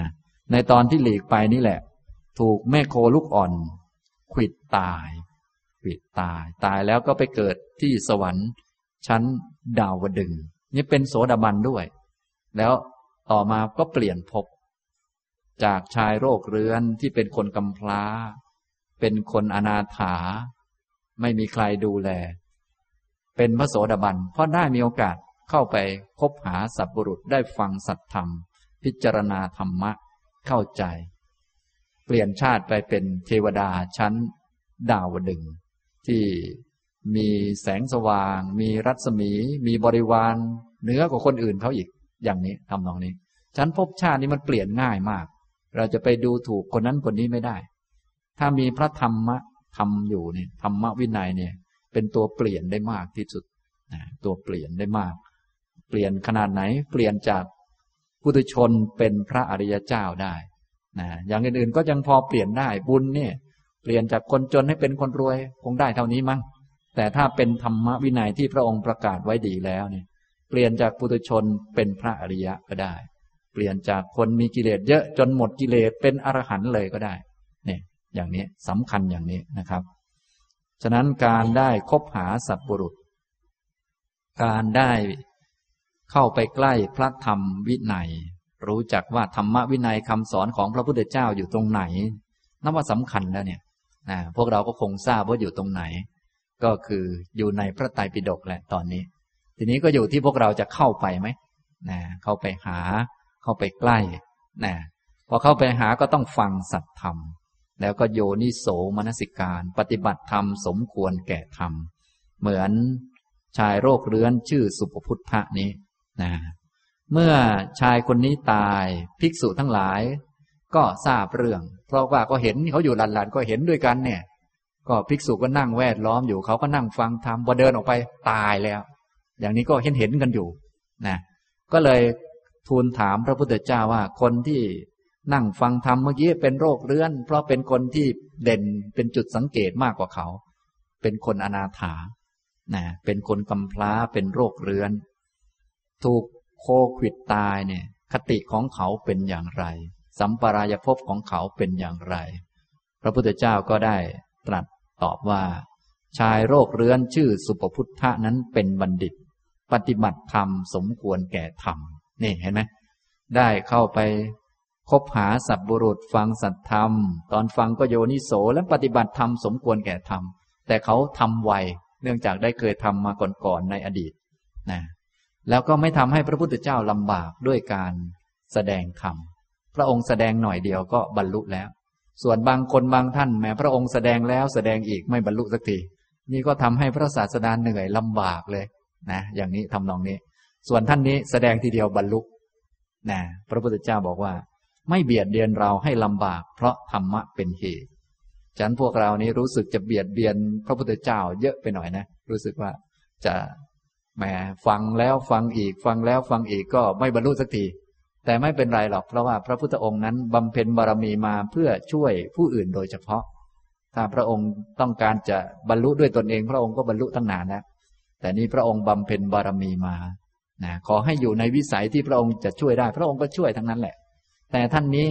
ในตอนที่หลีกไปนี่แหละ ถูกแม่โคลูกอ่อนขิดตายขิดตาย ตายแล้วก็ไปเกิดที่สวรรค์ ชั้นดาวดึงนี่เป็นโสดาบันด้วย แล้วต่อมาก็เปลี่ยนภพจากชายโรคเรื้อนที่เป็นคนกำพร้า เป็นคนอนาถา ไม่มีใครดูแล เป็นพระโสดาบันเพราะได้มีโอกาสเข้าไปคบหาสัพบุรุษได้ฟังสัตธรรม พิจารณาธรรมะเข้าใจ เปลี่ยนชาติไปเป็นเทวดาชั้นดาวดึง ที่มีแสงสว่าง มีรัศมี มีบริวารเหนือกว่าคนอื่นเขาอีกอย่างนี้ทำนองนี้ฉันภพชาตินี้มันเปลี่ยนง่ายมาก เราจะไปดูถูกคนนั้นคนนี้ไม่ได้ ถ้ามีพระธรรมะทำอยู่เนี่ยธรรมวินัยเนี่ย เป็นตัวเปลี่ยนได้มากที่สุดตัวเปลี่ยนได้มาก เปลี่ยนขนาดไหนเปลี่ยนจากพุทุชนเป็นพระอริยเจ้าได้ นะอย่างอื่นๆก็ยังพอเปลี่ยนได้บุญเนี่ย เปลี่ยนจากคนจนให้เป็นคนรวยคงได้เท่านี้มั้งแต่ถ้าเป็นธรรมวินัยที่พระองค์ประกาศไว้ดีแล้วเนี่ยเปลี่ยนจากปุถุชนเป็นพระอริยะก็ได้ เปลี่ยนจากคนมีกิเลสเยอะจนหมดกิเลสเป็นอรหันต์เลยก็ได้เนี่ยอย่างนี้สำคัญอย่างนี้นะครับ ฉะนั้นการได้คบหาสัตบุรุษ การได้เข้าไปใกล้พระธรรมวินัย รู้จักว่าธรรมวินัยคำสอนของพระพุทธเจ้าอยู่ตรงไหนนับว่าสำคัญแล้วเนี่ยนะพวกเราก็คงทราบว่าอยู่ตรงไหน ก็คืออยู่ในพระไตรปิฎกแหละตอนนี้ ทีนี้ก็อยู่ที่พวกเราจะเข้าไปไหมนะเข้าไปหา เข้าไปใกล้นะพอเข้าไปหาก็ต้องฟังสัตธรรม แล้วก็โยนิโสมนสิการ ปฏิบัติธรรมสมควรแก่ธรรม เหมือนชายโรคเรื้อนชื่อสุภพุทธะนี้นะ เมื่อชายคนนี้ตายภิกษุทั้งหลาย ก็ทราบเรื่อง เพราะว่าก็เห็นเขาอยู่หลานๆก็เห็นด้วยกันเนี่ย ก็ภิกษุก็นั่งแวดล้อมอยู่เขาก็นั่งฟังธรรมพอเดินออกไปตายแล้ว อย่างนี้ก็เห็นเห็นกันอยู่นะก็เลยทูลถามพระพุทธเจ้าว่าคนที่นั่งฟังธรรมเมื่อกี้เป็นโรคเรื้อน เพราะเป็นคนที่เด่นเป็นจุดสังเกตมากกว่าเขา เป็นคนอนาถานะเป็นคนกำพร้าเป็นโรคเรื้อน ถูก โควิดตายเนี่ย คติของเขาเป็นอย่างไร สัมปรายภพของเขาเป็นอย่างไร พระพุทธเจ้าก็ได้ตรัสตอบว่า ชายโรคเรื้อนชื่อสุปพุทธะนั้นเป็นบัณฑิต ปฏิบัติธรรมสมควรแก่ธรรมนี่เห็นไหมได้เข้าไปคบหาสัตบุรุษฟังสัตธรรม ตอนฟังก็โยนิโสและปฏิบัติธรรมสมควรแก่ธรรม แต่เขาทำไวเนื่องจากได้เคยทำมาก่อนๆในอดีตนะ แล้วก็ไม่ทำให้พระพุทธเจ้าลำบากด้วยการแสดงธรรมพระองค์แสดงหน่อยเดียวก็บรรลุแล้ว ส่วนบางคนบางท่านแม้พระองค์แสดงแล้วแสดงอีกไม่บรรลุสักทีนี่ก็ทำให้พระศาสดาเหนื่อยลำบากเลยนะอย่างนี้ทำนองนี้ ส่วนท่านนี้แสดงทีเดียวบรรลุนะพระพุทธเจ้าบอกว่า ไม่เบียดเบียนเราให้ลำบาก เพราะธรรมะเป็นเหตุฉันพวกเรานี้รู้สึกจะเบียดเบียนพระพุทธเจ้าเยอะไปหน่อยนะ รู้สึกว่าจะ แหมฟังแล้วฟังอีก ฟังแล้วฟังอีกก็ไม่บรรลุสักทีแต่ไม่เป็นไรหรอกเพราะว่าพระพุทธองค์นั้นบำเพ็ญบารมีมาเพื่อช่วยผู้อื่นโดยเฉพาะ ถ้าพระองค์ต้องการจะบรรลุด้วยตนเอง พระองค์ก็บรรลุตั้งนานแล้วแต่นี้พระองค์บำเพ็ญบารมีมานะขอให้อยู่ในวิสัยที่พระองค์จะช่วยได้ พระองค์ก็ช่วยทั้งนั้นแหละ แต่ท่านนี้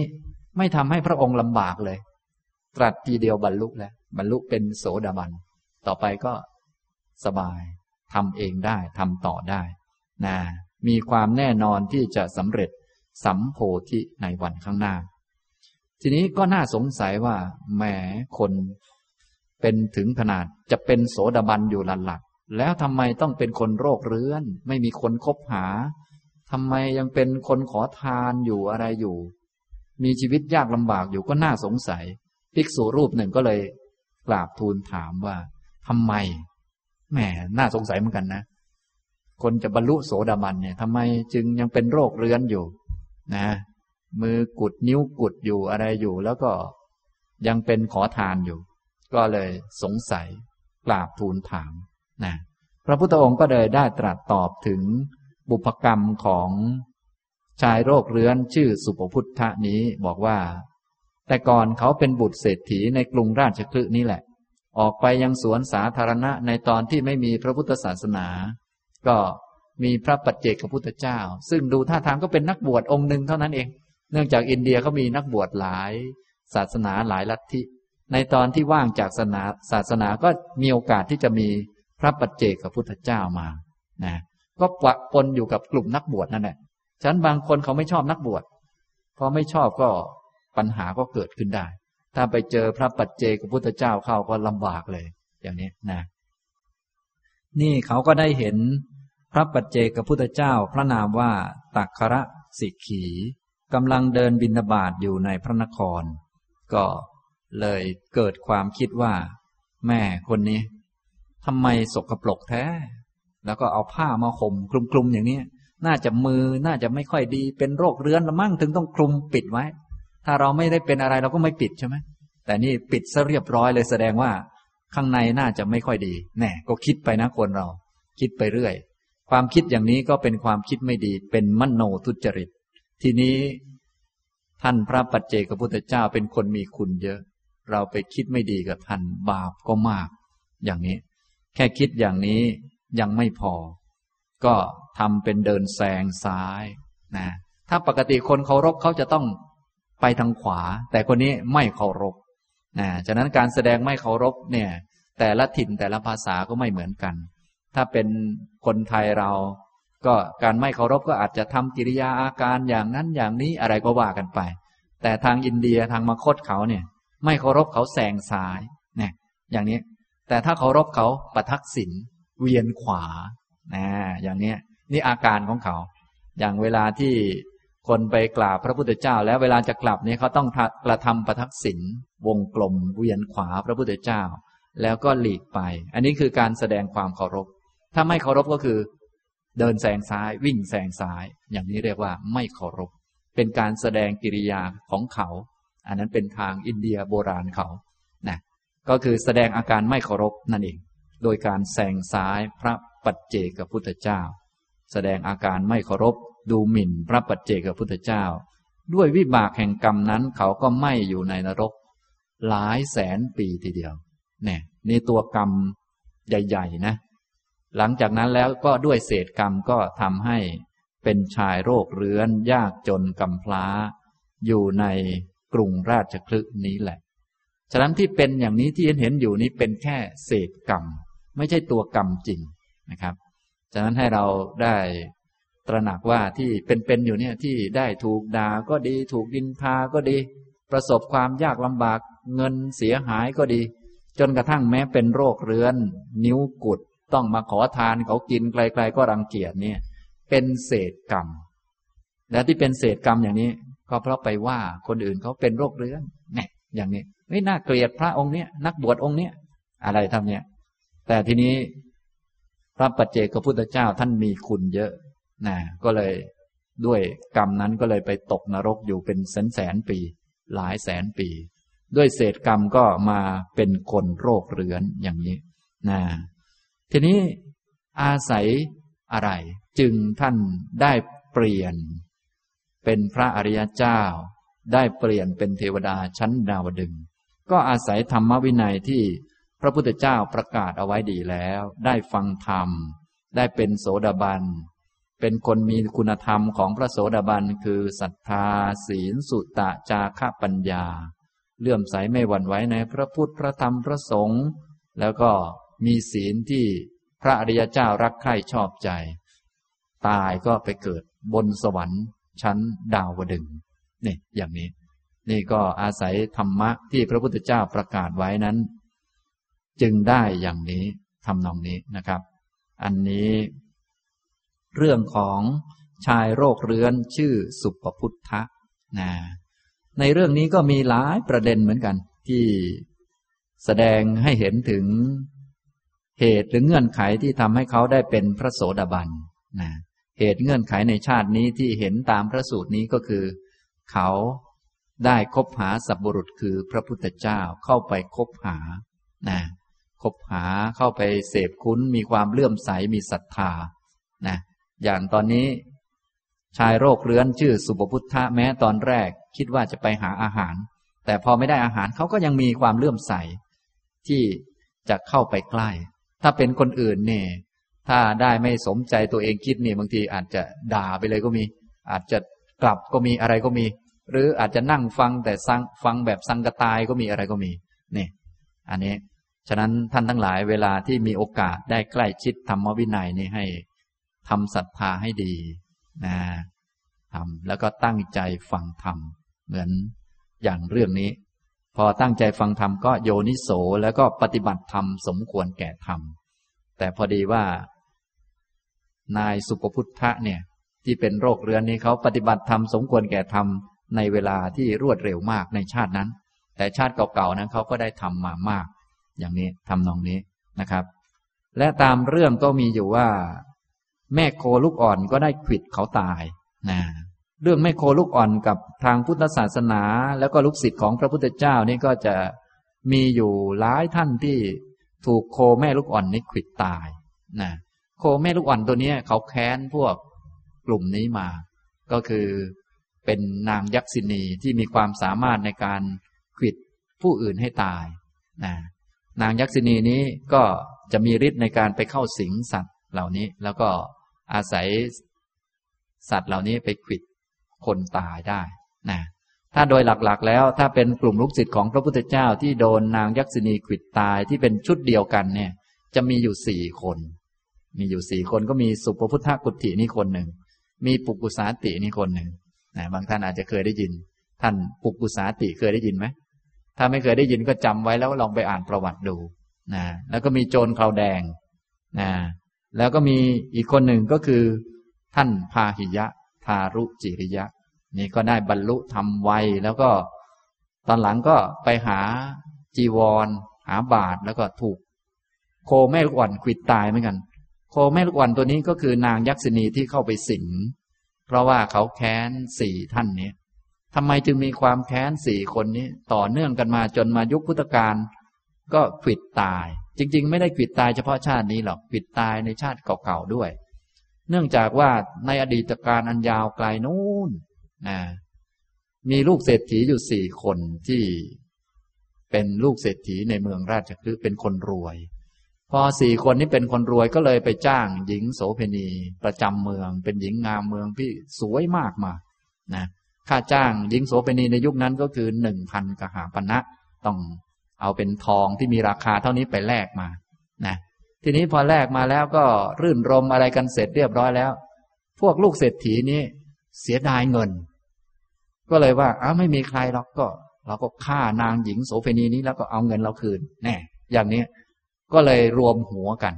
ไม่ทำให้พระองค์ลำบากเลย ตรัสทีเดียวบรรลุแล้วบรรลุเป็นโสดาบันต่อไปก็สบาย ทำเองได้ทำต่อได้นะมีความแน่นอนที่จะสำเร็จสัมโพธิในวันข้างหน้า ทีนี้ก็น่าสงสัยว่าแหมคนเป็นถึงขนาดจะเป็นโสดาบันอยู่หลัก แล้วทำไมต้องเป็นคนโรคเรื้อน ไม่มีคนคบหาทำไมยังเป็นคนขอทานอยู่อะไรอยู่ มีชีวิตยากลำบากอยู่ก็น่าสงสัย ภิกษุรูปหนึ่งก็เลยกราบทูลถามว่าทำไม แหมน่าสงสัยเหมือนกันนะ คนจะบรรลุโสดาบันเนี่ยทำไมจึงยังเป็นโรคเรื้อนอยู่ นะ มือกุดนิ้วกุดอยู่อะไรอยู่ แล้วก็ยังเป็นขอทานอยู่ ก็เลยสงสัยกราบทูลถามนะพระพุทธองค์ก็เลยได้ตรัสตอบถึงบุพกรรมของชายโรคเรื้อนชื่อสุปพุทธะนี้บอกว่า แต่ก่อนเขาเป็นบุตรเศรษฐีในกรุงราชคลึนี้แหละ ออกไปยังสวนสาธารณะในตอนที่ไม่มีพระพุทธศาสนา ก็มีพระปัจเจกพุทธเจ้า ซึ่งดูท่าทางก็เป็นนักบวชองค์หนึ่งเท่านั้นเอง เนื่องจากอินเดียเขามีนักบวชหลาย ศาสนาหลายลัทธิ ในตอนที่ว่างจากศาสนาศาสนาก็มีโอกาสที่จะมีพระปัจเจกพุทธเจ้ามานะก็ปะปนอยู่กับกลุ่มนักบวชนั่นแหละฉะนั้นบางคนเขาไม่ชอบนักบวชพอไม่ชอบก็ปัญหาก็เกิดขึ้นได้ ถ้าไปเจอพระปัจเจกพุทธเจ้าเข้าก็ลำบากเลย อย่างนี้นะ นี่เขาก็ได้เห็นพระปัจเจกพุทธเจ้า พระนามว่าตักคระสิกขีกำลังเดินบินาบาตอยู่ในพระนคร ก็เลยเกิดความคิดว่า แม่คนนี้ทำไมสกปรกแท้ แล้วก็เอาผ้ามาห่มคลุมๆอย่างนี้น่าจะมือน่าจะไม่ค่อยดีเป็นโรคเรื้อนละมั่งถึงต้องคลุมปิดไว้ ถ้าเราไม่ได้เป็นอะไรเราก็ไม่ปิดใช่ไหมแต่นี่ปิดซะเรียบร้อยเลยแสดงว่า ข้างในน่าจะไม่ค่อยดี แน่ก็คิดไปนะคนเรา คิดไปเรื่อย ความคิดอย่างนี้ก็เป็นความคิดไม่ดี เป็นมโนทุจริต ทีนี้ท่านพระปัจเจกพุทธเจ้าเป็นคนมีคุณเยอะ เราไปคิดไม่ดีกับท่านบาปก็มาก อย่างนี้ แค่คิดอย่างนี้ยังไม่พอ ก็ทำเป็นเดินแซงซ้ายนะถ้าปกติคนเคารพเขาจะต้อง ไปทางขวา แต่คนนี้ไม่เคารพนะฉะนั้นการแสดงไม่เคารพเนี่ย แต่ละถิ่นแต่ละภาษาก็ไม่เหมือนกัน ถ้าเป็นคนไทยเรา ก็การไม่เคารพก็อาจจะทำกิริยาอาการอย่างนั้นอย่างนี้อะไรก็ว่ากันไป แต่ทางอินเดียทางมคตเขาเนี่ย ไม่เคารพเขาแซงซ้ายเนี่ยอย่างนี้ แต่ถ้าเคารพเขาประทักษิณเวียนขวานะอย่างนี้นี่อาการของเขา อย่างเวลาที่ คนไปกราบพระพุทธเจ้า แล้วเวลาจะกลับเนี่ยเขาต้องกระทำประทักษิณวงกลมเวียนขวาพระพุทธเจ้า แล้วก็หลีกไป อันนี้คือการแสดงความเคารพ ถ้าไม่เคารพก็คือ เดินแซงซ้ายวิ่งแซงซ้าย อย่างนี้เรียกว่าไม่เคารพ เป็นการแสดงกิริยาของเขา อันนั้นเป็นทางอินเดียโบราณเขาก็คือแสดงอาการไม่เคารพนั่นเอง โดยการแซงซ้ายพระปัจเจกพุทธเจ้า แสดงอาการไม่เคารพ ดูหมิ่นพระปัจเจกพุทธเจ้า ด้วยวิบากแห่งกรรมนั้นเขาก็ไม่อยู่ในนรก หลายแสนปีทีเดียวเนี่ยนี่ตัวกรรมใหญ่ ๆ นะ หลังจากนั้นแล้วก็ด้วยเศษกรรมก็ทำให้เป็นชายโรคเรื้อน ยากจนกำพร้า อยู่ในกรุงราชคลึกนี้แหละ ฉะนั้นที่เป็นอย่างนี้ที่เห็นเห็นอยู่นี้เป็นแค่เศษกรรม ไม่ใช่ตัวกรรมจริงนะครับ ฉะนั้นให้เราได้ ตระหนักว่าที่เป็นๆอยู่เนี่ยที่ได้ถูกด่าก็ดี ถูกดินทาก็ดี ประสบความยากลำบากเงินเสียหายก็ดี จนกระทั่งแม้เป็นโรคเรื้อน นิ้วกุดต้องมาขอทานเขากินไกล ๆ ก็รังเกียจเนี่ย เป็นเศษกรรม และที่เป็นเศษกรรมอย่างนี้ ก็เพราะไปว่าคนอื่นเขาเป็นโรคเรื้อนเนี่ยอย่างนี้ไม่น่าเกลียดพระองค์เนี้ยนักบวชองค์เนี้ยอะไรทำเนี่ยแต่ทีนี้พระปัจเจกพุทธเจ้าท่านมีคุณเยอะ นะก็เลยด้วยกรรมนั้นก็เลยไปตกนรกอยู่เป็นแสนแสนปี หลายแสนปี ด้วยเศษกรรมก็มาเป็นคนโรคเรื้อนอย่างนี้นะทีนี้อาศัยอะไร จึงท่านได้เปลี่ยน เป็นพระอริยเจ้า ได้เปลี่ยนเป็นเทวดาชั้นดาวดึง ก็อาศัยธรรมวินัยที่พระพุทธเจ้าประกาศเอาไว้ดีแล้ว ได้ฟังธรรม ได้เป็นโสดาบัน เป็นคนมีคุณธรรมของพระโสดาบันคือศรัทธาศีลสุตตะจาระปัญญา เลื่อมใสไม่หวั่นไหวในพระพุทธพระธรรมพระสงฆ์แล้วก็มีศีลที่พระอริยเจ้ารักใคร่ชอบใจ ตายก็ไปเกิดบนสวรรค์ ชั้นดาวดึงนี่อย่างนี้ นี่ก็อาศัยธรรมะที่พระพุทธเจ้าประกาศไว้นั้น จึงได้อย่างนี้ทำนองนี้นะครับ อันนี้ เรื่องของชายโรคเรื้อนชื่อสุปพุทธะนะในเรื่องนี้ก็มีหลายประเด็นเหมือนกัน ที่แสดงให้เห็นถึงเหตุหรือเงื่อนไขที่ทำให้เขาได้เป็นพระโสดาบันนะเหตุเงื่อนไขในชาตินี้ที่เห็นตามพระสูตรนี้ก็คือ เขาได้คบหาสัพบุรุษคือพระพุทธเจ้าเข้าไปคบหานะคบหาเข้าไปเสพคุ้นมีความเลื่อมใสมีศรัทธานะ อย่างตอนนี้ชายโรคเรื้อนชื่อสุปพุทธะแม้ตอนแรก คิดว่าจะไปหาอาหาร แต่พอไม่ได้อาหารเขาก็ยังมีความเลื่อมใส ที่จะเข้าไปใกล้ ถ้าเป็นคนอื่นเนี่ยถ้าได้ไม่สมใจตัวเองคิดนี่บางทีอาจจะด่าไปเลยก็มี อาจจะกลับก็มีอะไรก็มี หรืออาจจะนั่งฟังแต่ฟังฟังแบบสังกตายก็มีอะไรก็มีนี่อันนี้ ฉะนั้นท่านทั้งหลายเวลาที่มีโอกาสได้ใกล้ชิดธรรมวินัยนี่ให้ ทำศรัทธาให้ดีนะทำแล้วก็ตั้งใจฟังธรรม เหมือนอย่างเรื่องนี้ พอตั้งใจฟังธรรมก็โยนิโสแล้วก็ปฏิบัติธรรมสมควรแก่ธรรม แต่พอดีว่า นายสุปพุทธะเนี่ย ที่เป็นโรคเรื้อนนี้เขาปฏิบัติธรรมสมควรแก่ธรรมในเวลาที่รวดเร็วมากในชาตินั้น แต่ชาติเก่าๆนั้นเขาก็ได้ทำมามาก อย่างนี้ทำนองนี้นะครับ และตามเรื่องก็มีอยู่ว่า แม่โคลูกอ่อนก็ได้ขิดเขาตายนะเรื่องแม่โคลูกอ่อนกับทางพุทธศาสนา แล้วก็ลูกศิษย์ของพระพุทธเจ้านี่ก็จะมีอยู่หลายท่านที่ถูกโคแม่ลูกอ่อนนี้ขิดตายนะโคแม่ลูกอ่อนตัวนี้เขาแค้นพวกกลุ่มนี้มา ก็คือเป็นนางยักษินีที่มีความสามารถในการขิดผู้อื่นให้ตายนะนางยักษินีนี้ก็จะมีฤทธิ์ในการไปเข้าสิงสัตว์ เหล่านี้ แล้วก็อาศัยสัตว์เหล่านี้ไปขิดคนตายได้นะถ้าโดยหลักๆ แล้ว ถ้าเป็นกลุ่มลูกศิษย์ของพระพุทธเจ้าที่โดนนางยักษินีขิดตายที่เป็นชุดเดียวกันเนี่ย จะมีอยู่สี่คน มีอยู่สี่คนก็มีสุปพุทธกุฏินี่คนหนึ่ง มีปุกุสาตินี่คนหนึ่งนะบางท่านอาจจะเคยได้ยิน ท่านปุกุสาติเคยได้ยินไหมถ้าไม่เคยได้ยินก็จำไว้แล้วลองไปอ่านประวัติดูนะแล้วก็มีโจรคราวแดงนะ แล้วก็มีอีกคนหนึ่งก็คือ ท่านพาหิยะ ทารุจิริยะ นี่ก็ได้บรรลุทำไวแล้วก็ตอนหลังก็ไปหาจีวร หาบาทแล้วก็ถูก โคแม่ลูกอ่อนขิดตายเหมือนกัน โคแม่ลูกอ่อนตัวนี้ก็คือนางยักษินีที่เข้าไปสิงเพราะว่าเขาแค้นสี่ท่านนี้ทำไมจึงมีความแค้นสี่คนนี้ ต่อเนื่องกันมาจนมายุคพุทธกาล ก็ขิดตาย จริง ๆ ไม่ได้ขิดตายเฉพาะชาตินี้หรอกขิดตายในชาติเก่าๆด้วย เนื่องจากว่าในอดีตการอันยาวไกลนู้นนะมีลูกเศรษฐีอยู่สี่คนที่เป็นลูกเศรษฐีในเมืองราชคฤห์เป็นคนรวย พอสี่คนนี้เป็นคนรวยก็เลยไปจ้างหญิงโสเพณีประจำเมือง เป็นหญิงงามเมืองที่สวยมากมานะค่าจ้างหญิงโสเภณีในยุคนั้นก็คือหนึ่งพันกหาปณะต้อง เอาเป็นทองที่มีราคาเท่านี้ไปแลกมา นะ ทีนี้พอแลกมาแล้วก็รื่นรมอะไรกันเสร็จเรียบร้อยแล้ว พวกลูกเศรษฐีนี้เสียดายเงิน ก็เลยว่า อ้าไม่มีใครหรอกก็ เราก็ฆ่านางหญิงโสเภณีนี้แล้วก็เอาเงินเราคืน แน่ อย่างนี้ ก็เลยรวมหัวกัน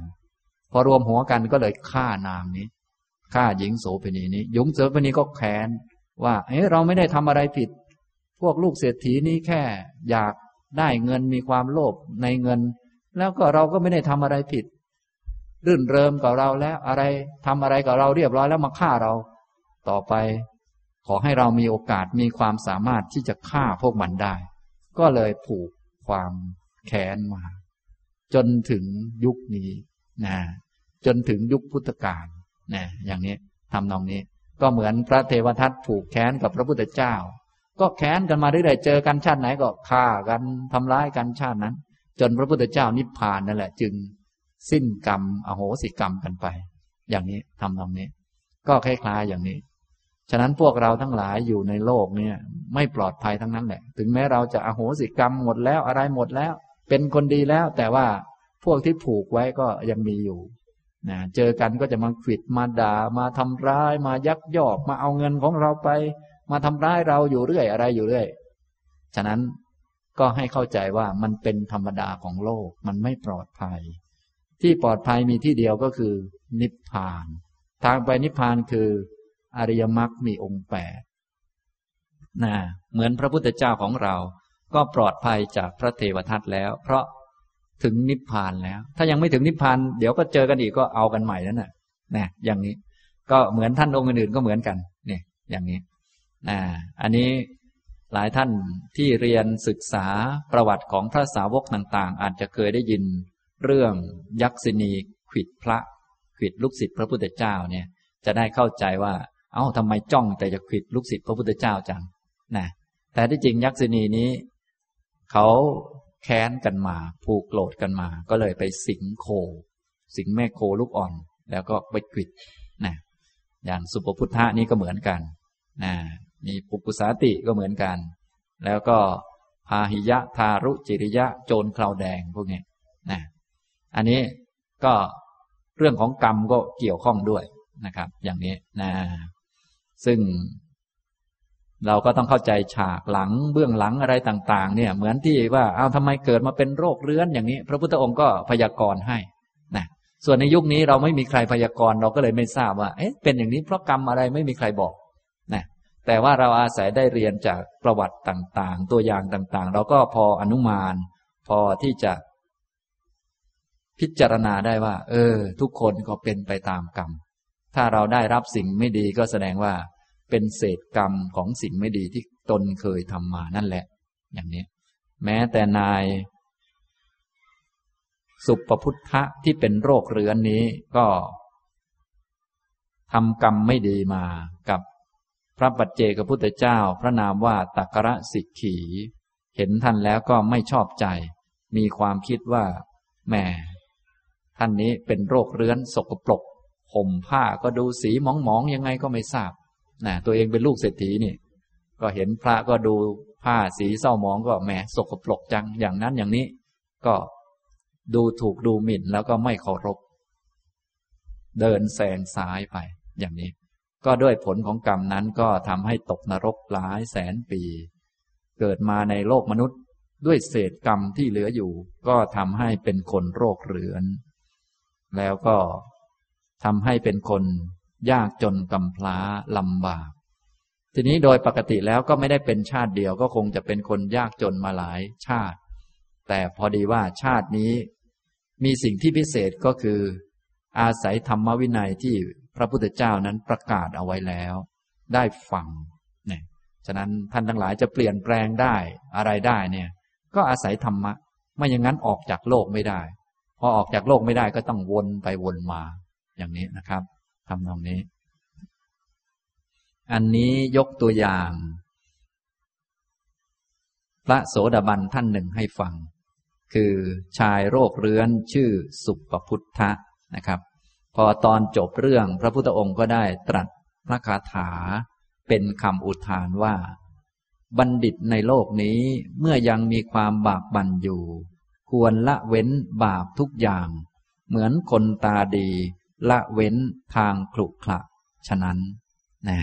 พอรวมหัวกันก็เลยฆ่านางนี้ ฆ่าหญิงโสเภณีนี้ หญิงโสเภณีก็แค้นว่า เอ้เราไม่ได้ทำอะไรผิด พวกลูกเศรษฐีนี้แค่ อยาก ได้เงินมีความโลภในเงิน แล้วก็เราก็ไม่ได้ทำอะไรผิด รื่นเริมกับเราแล้วอะไรทำอะไรกับเราเรียบร้อยแล้วมาฆ่าเรา ต่อไป ขอให้เรามีโอกาสมีความสามารถที่จะฆ่าพวกมันได้ ก็เลยผูกความแค้นมา จนถึงยุคนี้นะจนถึงยุคพุทธกาลนะอย่างนี้ทำนองนี้ ก็เหมือนพระเทวทัตผูกแขนกับพระพุทธเจ้า ก็แค้นกันมาเรื่อยๆเจอกันชาติไหนก็ฆ่ากันทำร้ายกันชาตินั้น จนพระพุทธเจ้านิพพานนั่นแหละ จึงสิ้นกรรมอโหสิกรรมกันไป อย่างนี้ทำตรงนี้ ก็คล้ายๆอย่างนี้ ฉะนั้นพวกเราทั้งหลายอยู่ในโลกเนี่ย ไม่ปลอดภัยทั้งนั้นแหละ ถึงแม้เราจะอโหสิกรรมหมดแล้วอะไรหมดแล้ว เป็นคนดีแล้ว แต่ว่าพวกที่ผูกไว้ก็ยังมีอยู่นะเจอกันก็จะมาขิดมาด่ามาทำร้ายมายักยอกมาเอาเงินของเราไป มาทำร้ายเราอยู่เรื่อยอะไรอยู่เรื่อย ฉะนั้นก็ให้เข้าใจว่ามันเป็นธรรมดาของโลกมันไม่ปลอดภัย ที่ปลอดภัยมีที่เดียวก็คือ นิพพาน ทางไปนิพพานคืออริยมรรคมีองค์แปดนะเหมือนพระพุทธเจ้าของเรา ก็ปลอดภัยจากพระเทวทัตแล้ว เพราะถึงนิพพานแล้ว ถ้ายังไม่ถึงนิพพานเดี๋ยวก็เจอกันอีกก็เอากันใหม่แล้วนะ่ะนะอย่างนี้ ก็เหมือนท่านองค์อื่นๆก็เหมือนกันเนี่ยอย่างนี้ อันนี้หลายท่านที่เรียนศึกษาประวัติของพระสาวกต่างๆ อาจจะเคยได้ยินเรื่องยักษินีขิดพระขิดลูกศิษย์พระพุทธเจ้าเนี่ย จะได้เข้าใจว่า เอ้าทำไมจ้องแต่จะขิดลูกศิษย์พระพุทธเจ้าจังนะแต่ที่จริงยักษินีนี้ เขาแค้นกันมา ผูกโกรธกันมา ก็เลยไปสิงโค สิงแม่โคลูกอ่อน แล้วก็ไปขิดนะอย่างสุปพุทธะนี่ก็เหมือนกันนะ มีปุกุสาติก็เหมือนกัน แล้วก็พาหิยะทารุจิริยะโจรคลาวแดงพวกนี้นะอันนี้ก็เรื่องของกรรมก็เกี่ยวข้องด้วยนะครับ อย่างนี้นะซึ่งเราก็ต้องเข้าใจฉากหลังเบื้องหลังอะไรต่าง ๆ เนี่ย เหมือนที่ว่าเอาทำไมเกิดมาเป็นโรคเรื้อนอย่างนี้ พระพุทธองค์ก็พยากรณ์ให้นะส่วนในยุคนี้เราไม่มีใครพยากรณ์เราก็เลยไม่ทราบว่าเอ๊ะเป็นอย่างนี้เพราะกรรมอะไรไม่มีใครบอก แต่ว่าเราอาศัยได้เรียนจากประวัติต่างๆ ตัวอย่างต่างๆ เราก็พออนุมาน พอที่จะ พิจารณาได้ว่า เออ ทุกคนก็เป็นไปตามกรรม ถ้าเราได้รับสิ่งไม่ดีก็แสดงว่า เป็นเศษกรรมของสิ่งไม่ดีที่ตนเคยทำมานั่นแหละ อย่างนี้ แม้แต่นาย สุปพุทธะที่เป็นโรคเรื้อนนี้ก็ทำกรรมไม่ดีมา พระปัจเจกพุทธเจ้า พระนามว่าตักระสิกขี เห็นท่านแล้วก็ไม่ชอบใจ มีความคิดว่าแหมท่านนี้เป็นโรคเรื้อนสกปรกห่มผ้าก็ดูสีมองๆยังไงก็ไม่ทราบนะตัวเองเป็นลูกเศรษฐีนี่ ก็เห็นพระก็ดูผ้าสีเศร้าหมองก็แหมสกปรกจังอย่างนั้นอย่างนี้ ก็ดูถูกดูหมิ่นแล้วก็ไม่เคารพ เดินแซงซ้ายไปอย่างนี้ ก็ด้วยผลของกรรมนั้นก็ทำให้ตกนรกหลายแสนปี เกิดมาในโลกมนุษย์ด้วยเศษกรรมที่เหลืออยู่ ก็ทำให้เป็นคนโรคเรื้อน แล้วก็ทำให้เป็นคนยากจนกำพร้าลำบาก ทีนี้โดยปกติแล้วก็ไม่ได้เป็นชาติเดียวก็คงจะเป็นคนยากจนมาหลายชาติ แต่พอดีว่าชาตินี้ มีสิ่งที่พิเศษก็คือ อาศัยธรรมวินัยที่ พระพุทธเจ้านั้นประกาศเอาไว้แล้ว ได้ฟังเนี่ยฉะนั้นท่านทั้งหลายจะเปลี่ยนแปลงได้อะไรได้เนี่ย ก็อาศัยธรรมะ ไม่อย่างนั้นออกจากโลกไม่ได้ พอออกจากโลกไม่ได้ก็ต้องวนไปวนมาอย่างนี้นะครับทำตรงนี้ อันนี้ยกตัวอย่าง พระโสดาบันท่านหนึ่งให้ฟัง คือชายโรคเรื้อนชื่อสุปพุทธะนะครับ พอตอนจบเรื่องพระพุทธองค์ก็ได้ตรัสพระคาถา เป็นคำอุทานว่า บัณฑิตในโลกนี้เมื่อยังมีความบากบั่นอยู่ ควรละเว้นบาปทุกอย่าง เหมือนคนตาดี ละเว้นทางขลุขระฉะนั้นนะ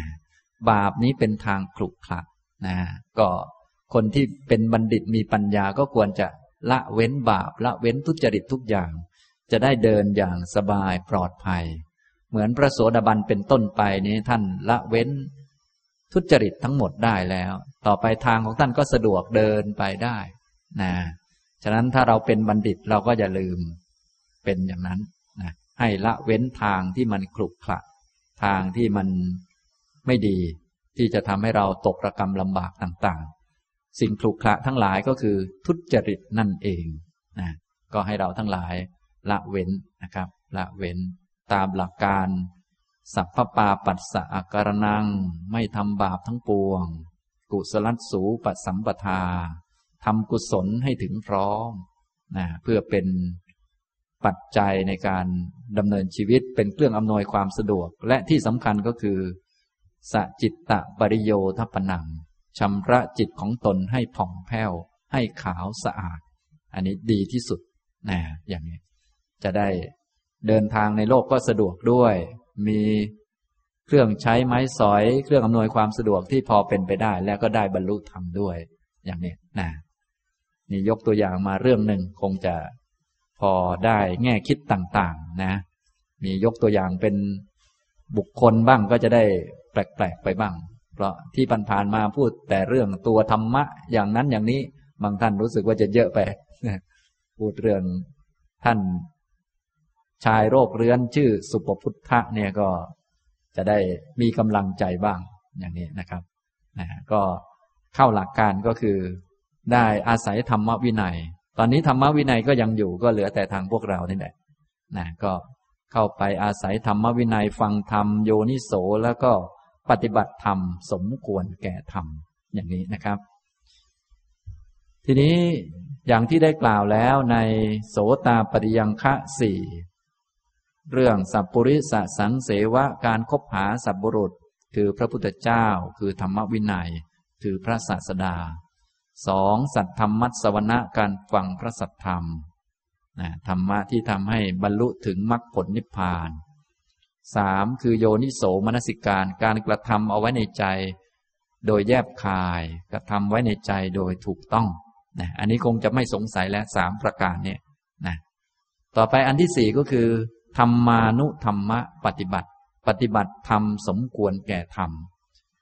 บาปนี้เป็นทางขลุขระนะก็คนที่เป็นบัณฑิตมีปัญญาก็ควรจะละเว้นบาปละเว้นทุจริตทุกอย่าง จะได้เดินอย่างสบายปลอดภัย เหมือนพระโสดาบันเป็นต้นไปนี้ท่านละเว้น ทุจริตทั้งหมดได้แล้ว ต่อไปทางของท่านก็สะดวกเดินไปได้นะฉะนั้นถ้าเราเป็นบัณฑิตเราก็อย่าลืมเป็นอย่างนั้นนะให้ละเว้นทางที่มันคลุกคละทางที่มันไม่ดี ที่จะทำให้เราตกระกรรมลำบากต่างๆ สิ่งคลุกคละทั้งหลายก็คือทุจริตนั่นเองนะก็ให้เราทั้งหลาย ละเว้นนะครับ ละเว้น ตามหลักการ สัพพปาปัสสะอาการนัง ไม่ทำบาปทั้งปวง กุศลสูปสัมปทาทำกุศลให้ถึงพร้อมนะเพื่อเป็นปัจจัยในการดำเนินชีวิตเป็นเครื่องอำนวยความสะดวก และที่สำคัญก็คือสจิตตะปริโยทัปนังชำระจิตของตนให้ผ่องแผ้ว ให้ขาวสะอาด อันนี้ดีที่สุดนะอย่างนี้ จะได้เดินทางในโลกก็สะดวกด้วย มีเครื่องใช้ไม้สอย เครื่องอำนวยความสะดวกที่พอเป็นไปได้ แล้วก็ได้บรรลุธรรมด้วย อย่างนี้นะนี่ยกตัวอย่างมาเรื่องหนึ่งคงจะพอได้แง่คิดต่างๆ นะ มียกตัวอย่างเป็นบุคคลบ้างก็จะได้แปลกๆไปบ้าง เพราะที่ผ่านๆมาพูดแต่เรื่องตัวธรรมะ อย่างนั้นอย่างนี้บางท่านรู้สึกว่าจะเยอะไปพูดเรื่องท่าน ชายโรคเรื้อนชื่อสุปพุทธะเนี่ยก็จะได้มีกำลังใจบ้างอย่างนี้นะครับนะก็เข้าหลักการก็คือ ได้อาศัยธรรมวินัย ตอนนี้ธรรมวินัยก็ยังอยู่ก็เหลือแต่ทางพวกเรานี่แหละนะก็เข้าไปอาศัยธรรมวินัยฟังธรรมโยนิโสแล้วก็ปฏิบัติธรรมสมควรแก่ธรรมอย่างนี้นะครับ ทีนี้อย่างที่ได้กล่าวแล้วในโสตาปฏิยังคะสี่ เรื่องสัพปริสสังเสวะการคบหาสัพบุรุษ คือพระพุทธเจ้า คือธรรมวินัย คือพระศาสดาสองสัตธรรมมัตสวนะการฟังพระสัทธรรมนะธรรมะที่ทำให้บรรลุถึงมรรคผลนิพพานสามคือโยนิโสมนสิการการกระทำเอาไว้ในใจ โดยแยบคาย กระทำไว้ในใจโดยถูกต้องนะอันนี้คงจะไม่สงสัยแล้วสามประการเนี่ยนะต่อไปอันที่สี่ก็คือ ธรรมานุธรรมะปฏิบัติ ปฏิบัติธรรมสมควรแก่ธรรม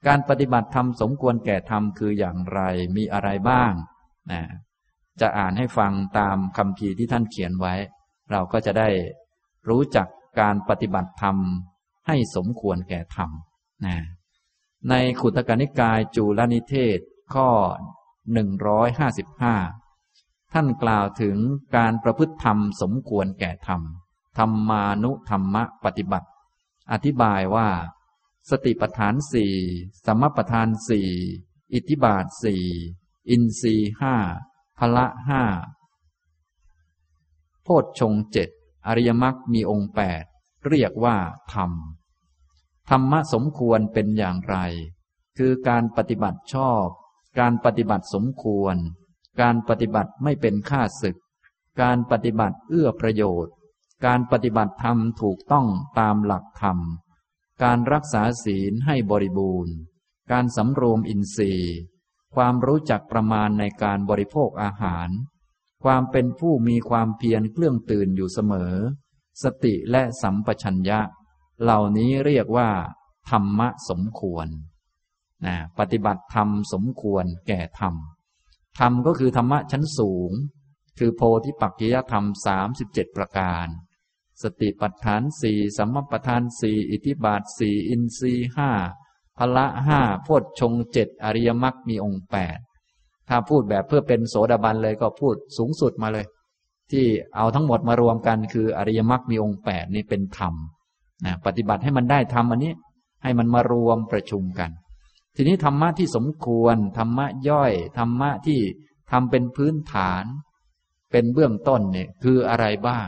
การปฏิบัติธรรมสมควรแก่ธรรมคืออย่างไรมีอะไรบ้างนะจะอ่านให้ฟังตามคำพีที่ท่านเขียนไว้ เราก็จะได้รู้จักการปฏิบัติธรรมให้สมควรแก่ธรรมนะในขุตกนิกายจูลนิเทศข้อ 155 ท่านกล่าวถึงการประพฤติธรรมสมควรแก่ธรรม ธรรมานุธรรมะปฏิบัติ อธิบายว่า สติปัฏฐานสี่สมปัฏฐานสี่อิทธิบาทสี่อินทรีห้าพละห้าโพชฌงเจ็ดอริยมรรคมีองค์แปดเรียกว่า ธรรม ธรรมะสมควรเป็นอย่างไร คือการปฏิบัติชอบ การปฏิบัติสมควร การปฏิบัติไม่เป็นข้าศึก การปฏิบัติเอื้อประโยชน์ การปฏิบัติธรรมถูกต้องตามหลักธรรม การรักษาศีลให้บริบูรณ์ การสำรวมอินทรีย์ ความรู้จักประมาณในการบริโภคอาหาร ความเป็นผู้มีความเพียรเครื่องตื่นอยู่เสมอ สติและสัมปชัญญะ เหล่านี้เรียกว่า ธรรมะสมควรนะปฏิบัติธรรมสมควรแก่ธรรม ธรรมก็คือธรรมะชั้นสูง คือโพธิปักกิยธรรมสามสิบเจ็ดประการ สติปัฏฐานสี่สัมมปัฏฐานสี่อิทิบาทสี่อินทรีห้าพละห้าโพชฌงเจ็ดอริยมรรคมีองค์แปดถ้าพูดแบบเพื่อเป็นโสดาบันเลยก็พูดสูงสุดมาเลย ที่เอาทั้งหมดมารวมกันคืออริยมรรคมีองค์แปดนี่เป็นธรรมนะปฏิบัติให้มันได้ธรรมอันนี้ ให้มันมารวมประชุมกัน ทีนี้ธรรมะที่สมควรธรรมะย่อยธรรมะที่ทำเป็นพื้นฐาน เป็นเบื้องต้นเนี่ยคืออะไรบ้าง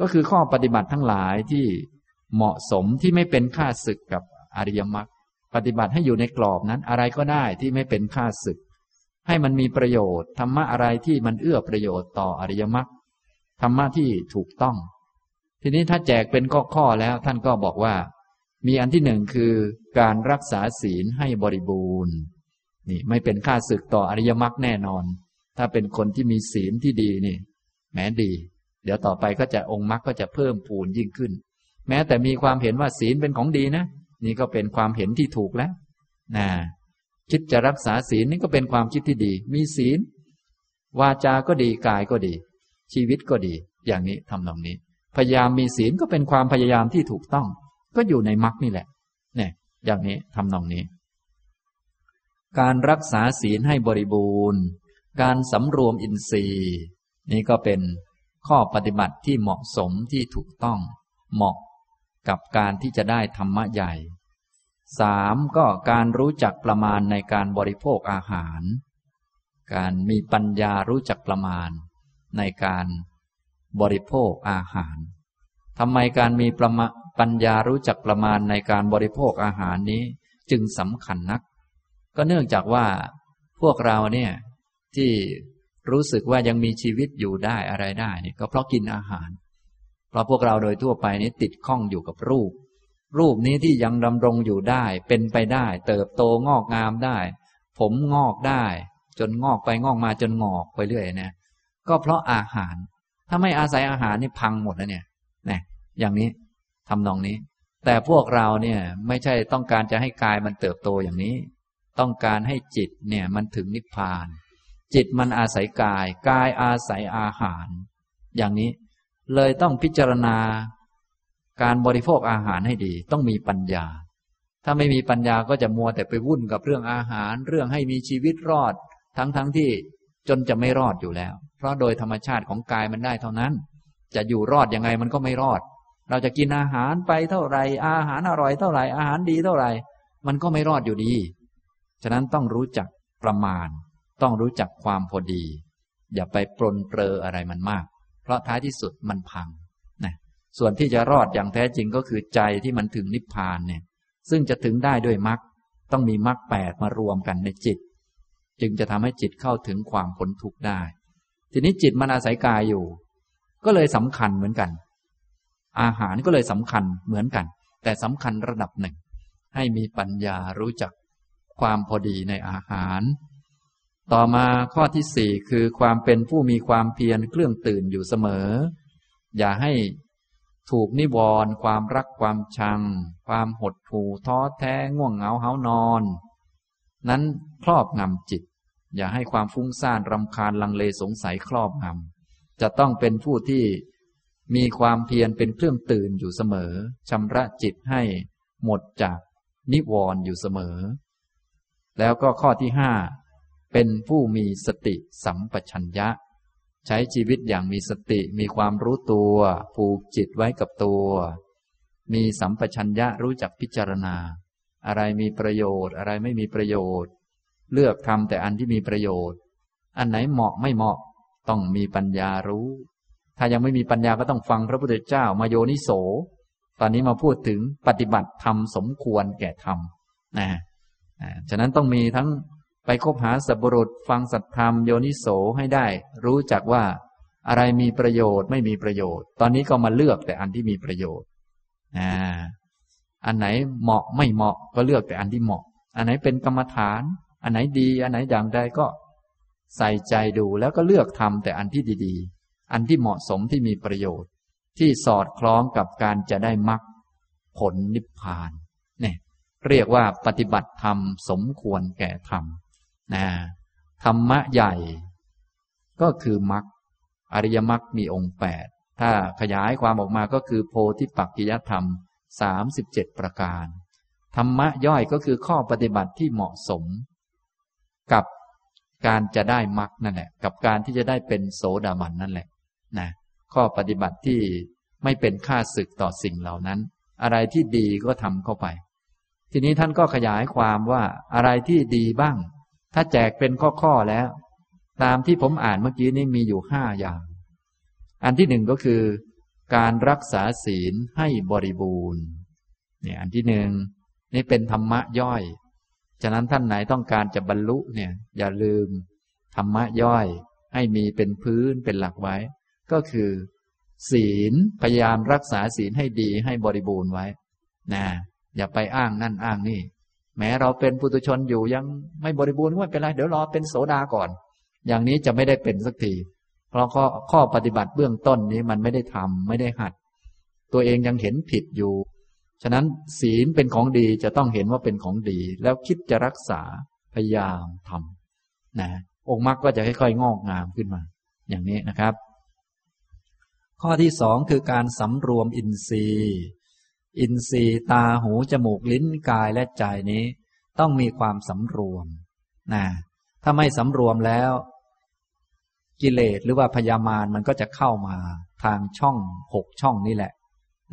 ก็คือข้อปฏิบัติทั้งหลายที่เหมาะสมที่ไม่เป็นค่าศึกกับอริยมรรคปฏิบัติให้อยู่ในกรอบนั้นอะไรก็ได้ที่ไม่เป็นค่าศึก ให้มันมีประโยชน์ธรรมะอะไรที่มันเอื้อประโยชน์ต่ออริยมรรคธรรมะที่ถูกต้อง ทีนี้ถ้าแจกเป็นข้อๆแล้วท่านก็บอกว่า มีอันที่หนึ่งคือการรักษาศีลให้บริบูรณ์นี่ไม่เป็นค่าศึกต่ออริยมรรคแน่นอน ถ้าเป็นคนที่มีศีลที่ดีนี่แม้ดี เดี๋ยวต่อไปก็จะองค์มรรคก็จะเพิ่มพูนยิ่งขึ้น แม้แต่มีความเห็นว่าศีลเป็นของดีนะ นี่ก็เป็นความเห็นที่ถูกแล้วนะคิดจะรักษาศีลนี่ก็เป็นความคิดที่ดี มีศีล วาจาก็ดีกายก็ดี ชีวิตก็ดี อย่างนี้ทำนองนี้ พยายามมีศีลก็เป็นความพยายามที่ถูกต้อง ก็อยู่ในมรรคนี่แหละ เนี่ย อย่างนี้ทำนองนี้ การรักษาศีลให้บริบูรณ์ การสำรวมอินทรีย์ นี่ก็เป็น ข้อปฏิบัติที่เหมาะสมที่ถูกต้อง เหมาะกับการที่จะได้ธรรมะใหญ่สามก็การรู้จักประมาณในการบริโภคอาหาร การมีปัญญารู้จักประมาณในการบริโภคอาหารทำไมการมีประมาปัญญารู้จักประมาณในการบริโภคอาหารนี้จึงสำคัญนัก ก็เนื่องจากว่าพวกเราเนี่ยที่ รู้สึกว่ายังมีชีวิตอยู่ได้อะไรได้เนี่ยก็เพราะกินอาหาร เพราะพวกเราโดยทั่วไปนี้ติดข้องอยู่กับรูป รูปนี้ที่ยังดำรงอยู่ได้ เป็นไปได้ เติบโตงอกงามได้ ผมงอกได้ จนงอกไปงอกมาจนงอกไปเรื่อยเนี่ยก็เพราะอาหาร ถ้าไม่อาศัยอาหารนี่พังหมดแล้วเนี่ยนะอย่างนี้ทำนองนี้ แต่พวกเราเนี่ยไม่ใช่ต้องการจะให้กายมันเติบโตอย่างนี้ ต้องการให้จิตเนี่ยมันถึงนิพพาน จิตมันอาศัยกาย กายอาศัยอาหาร อย่างนี้เลยต้องพิจารณาการบริโภคอาหารให้ดี ต้องมีปัญญา ถ้าไม่มีปัญญาก็จะมัวแต่ไปวุ่นกับเรื่องอาหาร เรื่องให้มีชีวิตรอด ทั้งๆทที่จนจะไม่รอดอยู่แล้ว เพราะโดยธรรมชาติของกายมันได้เท่านั้น จะอยู่รอดยังไงมันก็ไม่รอด เราจะกินอาหารไปเท่าไหร่ อาหารอร่อยเท่าไหร่ อาหารดีเท่าไหร่ มันก็ไม่รอดอยู่ดี ฉะนั้นต้องรู้จักประมาณ ต้องรู้จักความพอดี อย่าไปปลนเปลออะไรมันมาก เพราะท้ายที่สุดมันพังนะส่วนที่จะรอดอย่างแท้จริงก็คือใจที่มันถึงนิพพานเนี่ยซึ่งจะถึงได้ด้วยมรรคต้องมีมรรคแปดมารวมกันในจิต จึงจะทำให้จิตเข้าถึงความพ้นทุกข์ได้ ทีนี้จิตมันอาศัยกายอยู่ ก็เลยสำคัญเหมือนกัน อาหารก็เลยสำคัญเหมือนกัน แต่สำคัญระดับหนึ่ง ให้มีปัญญารู้จักความพอดีในอาหาร ต่อมาข้อที่สี่คือความเป็นผู้มีความเพียรเครื่องตื่นอยู่เสมอ อย่าให้ถูกนิวรณ์ความรักความชัง ความหดหู่ท้อแท้ง่วงเหงาเหานอน นั้นครอบงำจิต อย่าให้ความฟุ้งซ่านรำคาญลังเลสงสัยครอบงำจะต้องเป็นผู้ที่มีความเพียรเป็นเครื่องตื่นอยู่เสมอชำระจิตให้หมดจากนิวรณ์อยู่เสมอ แล้วก็ข้อที่ห้า เป็นผู้มีสติสัมปชัญญะ ใช้ชีวิตอย่างมีสติมีความรู้ตัวผูกจิตไว้กับตัว มีสัมปชัญญะรู้จักพิจารณา อะไรมีประโยชน์ อะไรไม่มีประโยชน์ เลือกทำแต่อันที่มีประโยชน์ อันไหนเหมาะไม่เหมาะต้องมีปัญญารู้ ถ้ายังไม่มีปัญญาก็ต้องฟังพระพุทธเจ้ามาโยนิโส ตอนนี้มาพูดถึงปฏิบัติธรรมสมควรแก่ธรรมนะฉะนั้นต้องมีทั้ง ไปคบหาสัพรุษฟังสัตธรรมโยนิโสให้ได้ รู้จักว่าอะไรมีประโยชน์ไม่มีประโยชน์ ตอนนี้ก็มาเลือกแต่อันที่มีประโยชน์อ่าอันไหนเหมาะไม่เหมาะก็เลือกแต่อันที่เหมาะ อันไหนเป็นกรรมฐาน อันไหนดี อันไหนอย่างใดก็ใส่ใจดูแล้วก็เลือกทำแต่อันที่ดี ๆ อันที่เหมาะสมที่มีประโยชน์ ที่สอดคล้องกับการจะได้มรรคผลนิพพานเนี่ยเรียกว่าปฏิบัติธรรมสมควรแก่ธรรม นะธรรมะใหญ่ ก็คือมรรคอริยมรรคมีองค์แปดถ้าขยายความออกมาก็คือโพธิปักกิยธรรมสามสิบเจ็ดประการ ธรรมะย่อยก็คือข้อปฏิบัติที่เหมาะสม กับการจะได้มรรคนั่นแหละ กับการที่จะได้เป็นโสดาบันนั่นแหละนะข้อปฏิบัติที่ไม่เป็นค่าศึกต่อสิ่งเหล่านั้น อะไรที่ดีก็ทำเข้าไป ทีนี้ท่านก็ขยายความว่าอะไรที่ดีบ้าง ถ้าแจกเป็นข้อๆแล้ว ตามที่ผมอ่านเมื่อกี้นี้มีอยู่ห้าอย่าง อันที่หนึ่งก็คือ การรักษาศีลให้บริบูรณ์เนี่ยอันที่หนึ่งนี่เป็นธรรมะย่อย ฉะนั้นท่านไหนต้องการจะบรรลุเนี่ย อย่าลืม ธรรมะย่อย ให้มีเป็นพื้นเป็นหลักไว้ ก็คือ ศีลพยายามรักษาศีลให้ดีให้บริบูรณ์ไว้นะอย่าไปอ้างนั่นอ้างนี่ แม้เราเป็นปุถุชนอยู่ยังไม่บริบูรณ์ไม่เป็นไรเดี๋ยวรอเป็นโสดาก่อน อย่างนี้จะไม่ได้เป็นสักทีเพราะข้อข้อปฏิบัติเบื้องต้นนี้มันไม่ได้ทำไม่ได้หัด ตัวเองยังเห็นผิดอยู่ ฉะนั้นศีลเป็นของดีจะต้องเห็นว่าเป็นของดี แล้วคิดจะรักษาพยายามทำนะองค์มรรคก็จะค่อยๆงอกงามขึ้นมา อย่างนี้นะครับ ข้อที่สองคือการสำรวมอินทรีย์ อินทรีย์ตาหูจมูกลิ้นกายและใจนี้ ต้องมีความสำรวมนะถ้าไม่สำรวมแล้ว กิเลสหรือว่าพยามารมันก็จะเข้ามาทางช่องหกช่องนี่แหละ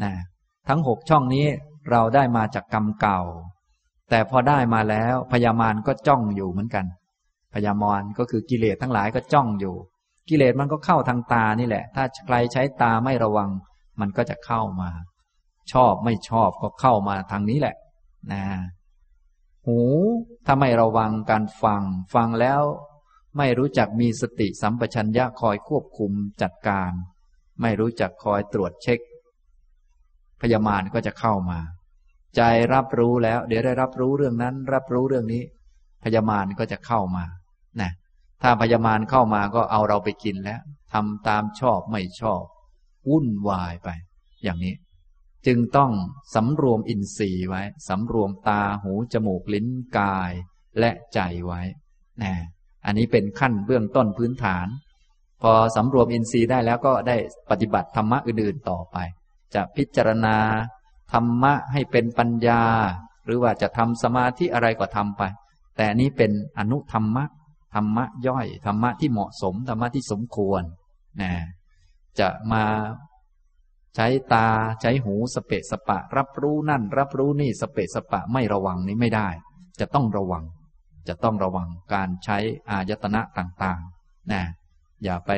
นะทั้งหกช่องนี้เราได้มาจากกรรมเก่า แต่พอได้มาแล้วพยามารก็จ้องอยู่เหมือนกัน พยามารก็คือกิเลสทั้งหลายก็จ้องอยู่ กิเลสมันก็เข้าทางตานี่แหละ ถ้าใครใช้ตาไม่ระวัง มันก็จะเข้ามา ชอบไม่ชอบก็เข้ามาทางนี้แหละนะหูถ้าไม่ระวังการฟัง ฟังแล้ว ไม่รู้จักมีสติสัมปชัญญะคอยควบคุมจัดการ ไม่รู้จักคอยตรวจเช็ค พยามารก็จะเข้ามา ใจรับรู้แล้ว เดี๋ยวได้รับรู้เรื่องนั้น รับรู้เรื่องนี้ พยามารก็จะเข้ามานะถ้าพยามารเข้ามาก็เอาเราไปกินแล้วทำตามชอบไม่ชอบ วุ่นวายไป อย่างนี้ จึงต้องสำรวมอินทรีย์ไว้ สำรวมตาหูจมูกลิ้นกายและใจไว้นะอันนี้เป็นขั้นเบื้องต้นพื้นฐาน พอสำรวมอินทรีย์ได้แล้วก็ได้ปฏิบัติธรรมะอื่นๆต่อไป จะพิจารณาธรรมะให้เป็นปัญญา หรือว่าจะทำสมาธิอะไรก็ทำไป แต่นี้เป็นอนุธรรมะธรรมะย่อยธรรมะที่เหมาะสมธรรมะที่สมควรนะจะมา ใช้ตาใช้หูสเปะสปะ รับรู้นั่น รับรู้นี่สเปะสปะไม่ระวังนี้ไม่ได้ จะต้องระวัง จะต้องระวังการใช้อายตนะต่างๆนะอย่าไป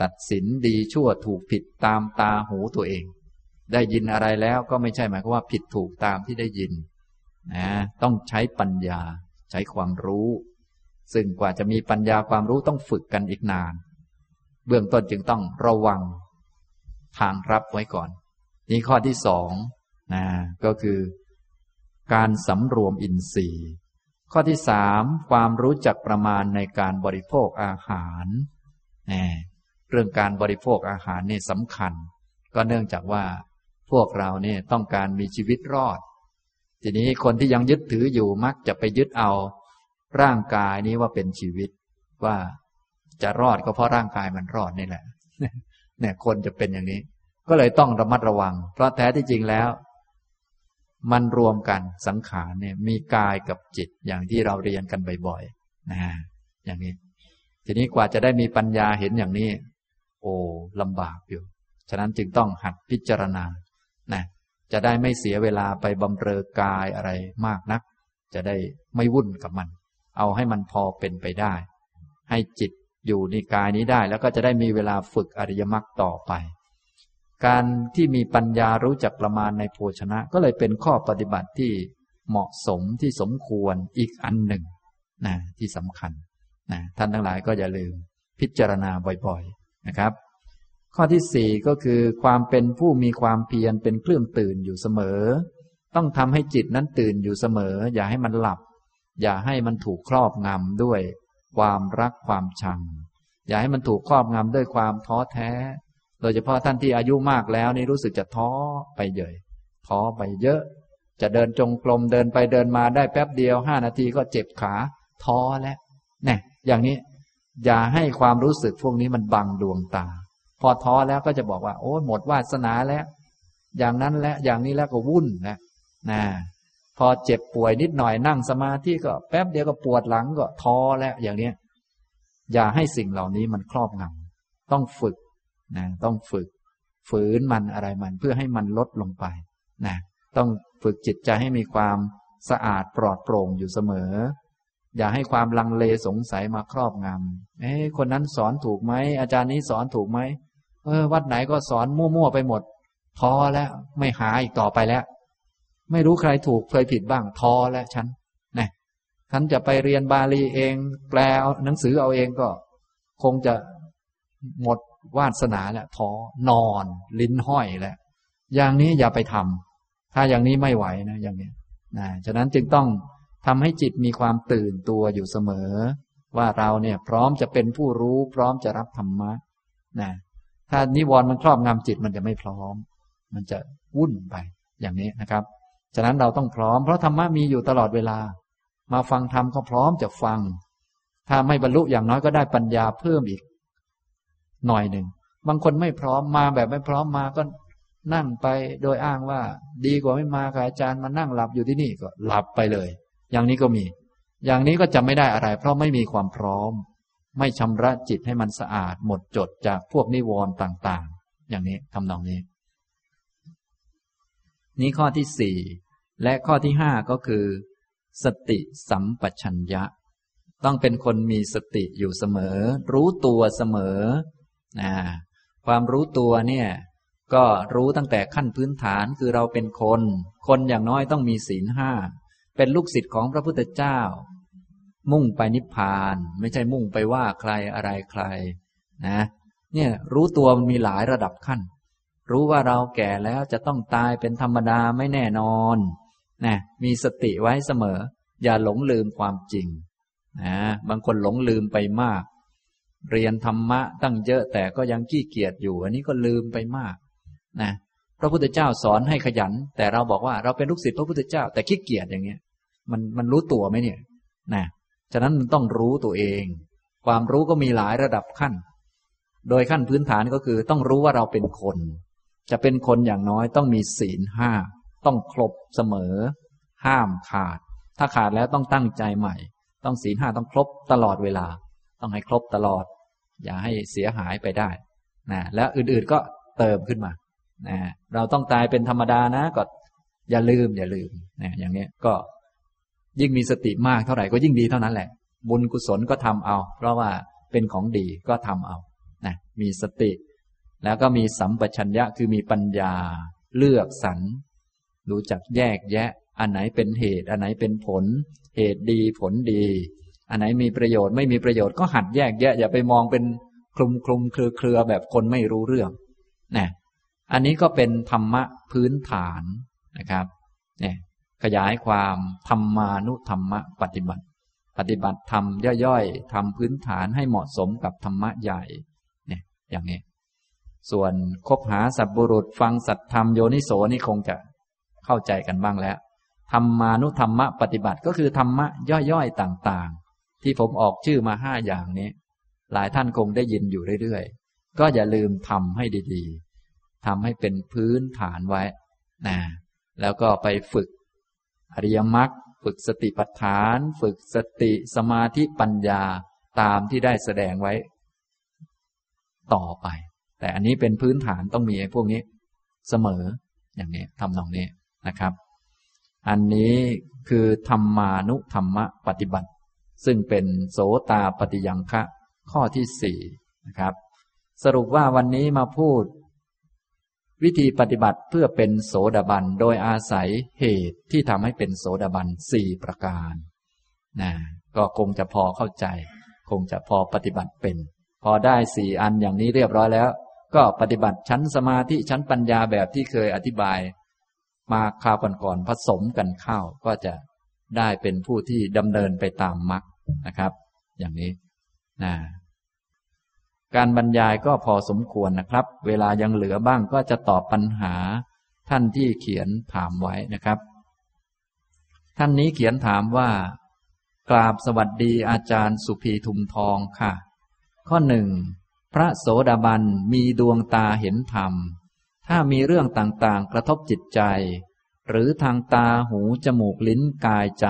ตัดสินดีชั่วถูกผิดตามตาหูตัวเอง ได้ยินอะไรแล้วก็ไม่ใช่หมายความว่าผิดถูกตามที่ได้ยินนะต้องใช้ปัญญาใช้ความรู้ ซึ่งกว่าจะมีปัญญาความรู้ต้องฝึกกันอีกนาน เบื้องต้นจึงต้องระวัง ทางรับไว้ก่อน นี่ข้อที่สองนะก็คือ การสำรวมอินทรีย์ ข้อที่สามความรู้จักประมาณในการบริโภคอาหารนะเรื่องการบริโภคอาหารนี่สำคัญ ก็เนื่องจากว่า พวกเราเนี่ยต้องการมีชีวิตรอด ทีนี้คนที่ยังยึดถืออยู่มักจะไปยึดเอา ร่างกายนี้ว่าเป็นชีวิตว่าจะรอดก็เพราะร่างกายมันรอดนี่แหละ เนี่ย คนจะเป็นอย่างนี้ ก็เลยต้องระมัดระวัง เพราะแท้ที่จริงแล้ว มันรวมกันสังขารเนี่ย มีกายกับจิตอย่างที่เราเรียนกันบ่อยๆนะอย่างนี้ ทีนี้กว่าจะได้มีปัญญาเห็นอย่างนี้ โอ้ลำบากอยู่ ฉะนั้นจึงต้องหัดพิจารณานะจะได้ไม่เสียเวลาไปบำเรอกายอะไรมากนัก จะได้ไม่วุ่นกับมัน เอาให้มันพอเป็นไปได้ ให้จิต อยู่ในกายนี้ได้แล้วก็จะได้มีเวลาฝึกอริยมรรคต่อไป การที่มีปัญญารู้จักประมาณในโภชนะ ก็เลยเป็นข้อปฏิบัติที่เหมาะสมที่สมควรอีกอันหนึ่งนะที่สำคัญนะท่านทั้งหลายก็อย่าลืมพิจารณาบ่อยๆนะครับ ข้อที่สี่ก็คือความเป็นผู้มีความเพียรเป็นเครื่องตื่นอยู่เสมอ ต้องทำให้จิตนั้นตื่นอยู่เสมอ อย่าให้มันหลับ อย่าให้มันถูกครอบงำด้วย ความรักความชัง อย่าให้มันถูกครอบงำด้วยความท้อแท้ โดยเฉพาะท่านที่อายุมากแล้วนี่รู้สึกจะท้อไปเยอะท้อไปเยอะ จะเดินจงกรมเดินไปเดินมาได้แป๊บเดียวห้านาทีก็เจ็บขาท้อแล้วเนี่ยอย่างนี้อย่าให้ความรู้สึกพวกนี้มันบังดวงตา พอท้อแล้วก็จะบอกว่า โอ้หมดวาสนาแล้ว อย่างนั้นและอย่างนี้แล้วก็วุ่นนะนะ พอเจ็บป่วยนิดหน่อยนั่งสมาธิก็แป๊บเดียวก็ปวดหลังก็ท้อแล้วอย่างเนี้ย อย่าให้สิ่งเหล่านี้มันครอบงำต้องฝึกนะต้องฝึก ฝืนมันอะไรมันเพื่อให้มันลดลงไปนะต้องฝึกจิตใจให้มีความสะอาดปลอดโปร่งอยู่เสมอ อย่าให้ความลังเลสงสัยมาครอบงำเอ้คนนั้นสอนถูกไหมอาจารย์นี้สอนถูกไหมเออ วัดไหนก็สอนมั่วๆไปหมด พอแล้วไม่หาอีกต่อไปแล้ว ไม่รู้ใครถูกเคยผิดบ้างท้อแล้วฉันนะฉันจะไปเรียนบาลีเอง แปลหนังสือเอาเองก็ คงจะหมดวาสนาแล้วทอนอน ลิ้นห้อยแล้วอย่างนี้อย่าไปทำถ้าอย่างนี้ไม่ไหวนะ อย่างนี้นะฉะนั้นจึงต้องทำให้จิตมีความตื่นตัวอยู่เสมอ ว่าเราเนี่ยพร้อมจะเป็นผู้รู้ พร้อมจะรับธรรมะนะถ้านิวรณ์มันครอบงำจิตมันจะไม่พร้อม มันจะวุ่นไปอย่างนี้นะครับ ฉะนั้นเราต้องพร้อม เพราะธรรมะมีอยู่ตลอดเวลา มาฟังธรรมก็พร้อมจะฟัง ถ้าไม่บรรลุอย่างน้อยก็ได้ปัญญาเพิ่มอีก หน่อยหนึ่ง บางคนไม่พร้อมมาแบบไม่พร้อมมาก็นั่งไปโดยอ้างว่า ดีกว่าไม่มาค่ะอาจารย์มานั่งหลับอยู่ที่นี่ก็หลับไปเลย อย่างนี้ก็มี อย่างนี้ก็จะไม่ได้อะไร เพราะไม่มีความพร้อม ไม่ชำระจิตให้มันสะอาด หมดจดจากพวกนิวรณ์ต่าง ๆ อย่างนี้ทำนองนี้ นี้ข้อที่สี่ และข้อที่ห้าก็คือ สติสัมปชัญญะ ต้องเป็นคนมีสติอยู่เสมอ รู้ตัวเสมอนะความรู้ตัวเนี่ยก็รู้ตั้งแต่ขั้นพื้นฐานคือเราเป็นคน คนอย่างน้อยต้องมีศีลห้า เป็นลูกศิษย์ของพระพุทธเจ้า มุ่งไปนิพพาน ไม่ใช่มุ่งไปว่าใครอะไรใคร นะ เนี่ยรู้ตัวมันมีหลายระดับขั้น รู้ว่าเราแก่แล้วจะต้องตายเป็นธรรมดาไม่แน่นอน นะมีสติไว้เสมอ อย่าหลงลืมความจริงนะบางคนหลงลืมไปมาก เรียนธรรมะตั้งเยอะแต่ก็ยังขี้เกียจอยู่ อันนี้ก็ลืมไปมากนะพระพุทธเจ้าสอนให้ขยัน แต่เราบอกว่าเราเป็นลูกศิษย์พระพุทธเจ้า แต่ขี้เกียจอย่างเงี้ย มันมันรู้ตัวไหมเนี่ยนะฉะนั้นมันต้องรู้ตัวเอง ความรู้ก็มีหลายระดับขั้น โดยขั้นพื้นฐานก็คือต้องรู้ว่าเราเป็นคน จะเป็นคนอย่างน้อยต้องมีศีลห้า ต้องครบเสมอ ห้ามขาด ถ้าขาดแล้วต้องตั้งใจใหม่ ต้องศีลห้าต้องครบตลอดเวลา ต้องให้ครบตลอด อย่าให้เสียหายไปได้นะแล้วอื่นๆก็เติมขึ้นมานะเราต้องตายเป็นธรรมดานะก็อย่าลืม อย่าลืมนะอย่างนี้ก็ยิ่งมีสติมากเท่าไหร่ก็ยิ่งดีเท่านั้นแหละ บุญกุศลก็ทำเอา เพราะว่าเป็นของดีก็ทำเอานะมีสติ แล้วก็มีสัมปชัญญะคือมีปัญญา เลือกสรร รู้จักแยกแยะ อันไหนเป็นเหตุ อันไหนเป็นผล เหตุดีผลดี อันไหนมีประโยชน์ไม่มีประโยชน์ก็หัดแยกแยะ อย่าไปมองเป็นคลุมคลุมเครือเครือแบบคนไม่รู้เรื่องนะอันนี้ก็เป็นธรรมะพื้นฐานนะครับเนี่ยขยายความธรรมานุธรรมะปฏิบัติ ปฏิบัติธรรมย่อยๆทำพื้นฐานให้เหมาะสมกับธรรมะใหญ่เนี่ยอย่างนี้ ส่วนคบหาสัตบุรุษฟังสัตธรรมโยนิโสนี่คงจะ เข้าใจกันบ้างแล้วธรรมานุธรรมะปฏิบัติก็คือธรรมะย่อยๆต่างๆ ที่ผมออกชื่อมาห้าอย่างนี้ หลายท่านคงได้ยินอยู่เรื่อยๆ ก็อย่าลืมทำให้ดีๆทำให้เป็นพื้นฐานไว้นะแล้วก็ไปฝึกอริยมรรคฝึกสติปัฏฐาน ฝึกสติสมาธิปัญญาตามที่ได้แสดงไว้ ต่อไป แต่อันนี้เป็นพื้นฐานต้องมีไอ้พวกนี้ เสมออย่างนี้ทำนองนี้ นะครับ อันนี้คือธรรมานุธรรมะปฏิบัติ ซึ่งเป็นโสตาปฏิยังคะข้อที่สี่นะครับ สรุปว่าวันนี้มาพูด วิธีปฏิบัติเพื่อเป็นโสดาบันโดยอาศัยเหตุที่ทำให้เป็นโสดาบันสี่ประการนะก็คงจะพอเข้าใจ คงจะพอปฏิบัติเป็น พอได้สี่อันอย่างนี้เรียบร้อยแล้ว ก็ปฏิบัติชั้นสมาธิชั้นปัญญาแบบที่เคยอธิบาย มาคราวก่อนๆผสมกันเข้าก็จะได้เป็นผู้ที่ดำเนินไปตามมรรคนะครับ อย่างนี้นะการบรรยายก็พอสมควรนะครับ เวลายังเหลือบ้างก็จะตอบปัญหาท่านที่เขียนถามไว้นะครับ ท่านนี้เขียนถามว่ากราบสวัสดีอาจารย์สุภีทุมทองค่ะ ข้อหนึ่งพระโสดาบันมีดวงตาเห็นธรรม ถ้ามีเรื่องต่างๆ กระทบจิตใจ หรือทางตาหู จมูกลิ้นกายใจ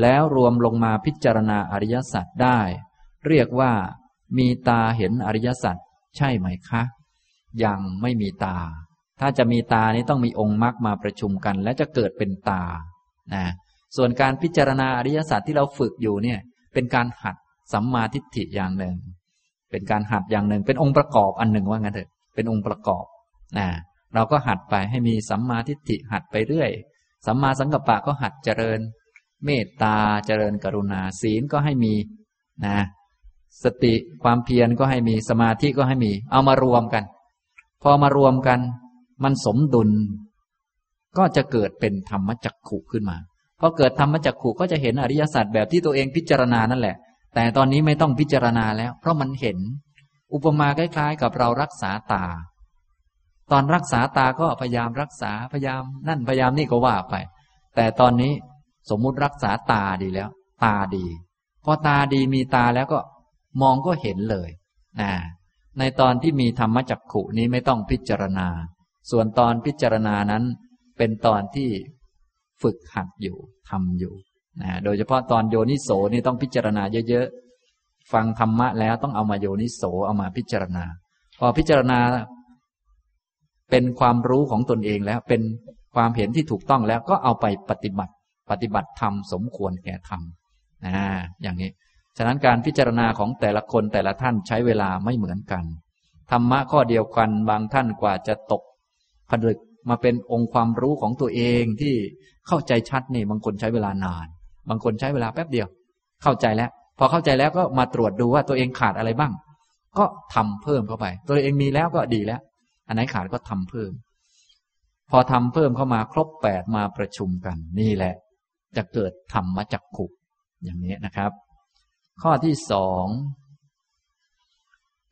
แล้วรวมลงมาพิจารณาอริยสัจได้ เรียกว่า มีตาเห็นอริยสัจใช่ไหมคะ ยังไม่มีตา ถ้าจะมีตานี้ต้องมีองค์มรรคมาประชุมกัน และจะเกิดเป็นตานะส่วนการพิจารณาอริยสัจที่เราฝึกอยู่เนี่ย เป็นการหัดสัมมาทิฏฐิอย่างหนึ่ง เป็นการหัดอย่างหนึ่ง เป็นองค์ประกอบอันหนึ่งว่างั้นเถอะเป็นองค์ประกอบ นะเราก็หัดไปให้มีสัมมาทิฏฐิหัดไปเรื่อย สัมมาสังกัปปะก็หัดเจริญ เมตตาเจริญกรุณา ศีลก็ให้มีนะสติความเพียรก็ให้มีสมาธิก็ให้มี เอามารวมกัน พอมารวมกัน มันสมดุล ก็จะเกิดเป็นธรรมจักขุขึ้นมาพอเกิดธรรมจักขุก็จะเห็นอริยสัจแบบที่ตัวเองพิจารณานั่นแหละ แต่ตอนนี้ไม่ต้องพิจารณาแล้ว เพราะมันเห็น อุปมาคล้ายๆ กับเรารักษาตา ตอนรักษาตาก็พยายามรักษาพยายามนั่นพยายามนี่ก็ว่าไป แต่ตอนนี้สมมุติรักษาตาดีแล้ว ตาดีพอตาดีมีตาแล้วก็มองก็เห็นเลยนะในตอนที่มีธรรมจักขุนี้ไม่ต้องพิจารณา ส่วนตอนพิจารณานั้นเป็นตอนที่ฝึกหัดอยู่ทำอยู่นะโดยเฉพาะตอนโยนิโสนี่ต้องพิจารณาเยอะๆ ฟังธรรมะแล้วต้องเอามาโยนิโสเอามาพิจารณา พอพิจารณา เป็นความรู้ของตนเองแล้ว เป็นความเห็นที่ถูกต้องแล้วก็เอาไปปฏิบัติ ปฏิบัติธรรมสมควรแก่ธรรมนะอย่างนี้ ฉะนั้นการพิจารณาของแต่ละคนแต่ละท่านใช้เวลาไม่เหมือนกันธรรมะข้อเดียวกันบางท่านกว่าจะตกผลึกมาเป็นองค์ความรู้ของตัวเองที่เข้าใจชัดนี่บางคนใช้เวลานาน บางคนใช้เวลาแป๊บเดียว เข้าใจแล้ว พอเข้าใจแล้วก็มาตรวจดูว่าตัวเองขาดอะไรบ้าง ก็ทำเพิ่มเข้าไป ตัวเองมีแล้วก็ดีแล้ว อันไหนขาดก็ทำเพิ่ม พอทำเพิ่มเข้ามาครบแปดมาประชุมกัน นี่แหละ จะเกิดธรรมจักขุอย่างนี้นะครับ ข้อที่สอง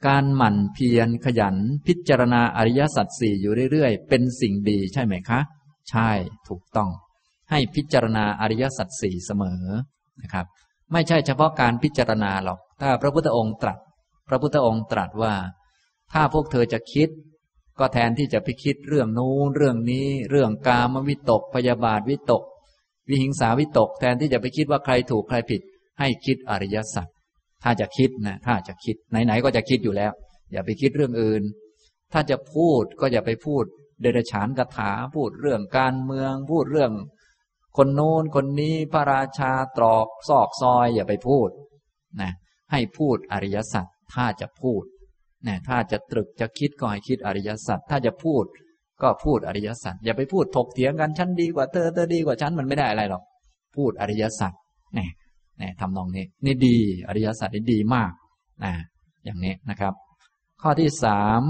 การหมั่นเพียรขยันพิจารณาอริยสัจสี่อยู่เรื่อยๆ เป็นสิ่งดีใช่ไหมคะ ใช่ถูกต้อง ให้พิจารณาอริยสัจสี่เสมอนะครับ ไม่ใช่เฉพาะการพิจารณาหรอก ถ้าพระพุทธองค์ตรัส พระพุทธองค์ตรัสว่า ถ้าพวกเธอจะคิด ก็แทนที่จะไปคิดเรื่องนู้นเรื่องนี้ เรื่องกามวิตกพยาบาทวิตก วิหิงสาวิตก แทนที่จะไปคิดว่าใครถูกใครผิด ให้คิดอริยสัจถ้าจะคิดนะถ้าจะคิดไหนๆก็จะคิดอยู่แล้ว อย่าไปคิดเรื่องอื่น ถ้าจะพูดก็อย่าไปพูด เดรัจฉานกถาพูดเรื่องการเมือง พูดเรื่อง คนโน้นคนนี้พระราชาตรอกซอกซอย อย่าไปพูดนะให้พูดอริยสัจถ้าจะพูด นะถ้าจะตรึกจะคิดก็ให้คิดอริยสัจถ้าจะพูดก็พูดอริยสัจอย่าไปพูดถกเถียงกันฉันดีกว่าเธอเธอดีกว่าฉันมันไม่ได้อะไรหรอกพูดอริยสัจนี่นี่ทำนองนี้ นี่ดี อริยสัจนี่ดีมากนะอย่างนี้นะครับ ข้อที่สาม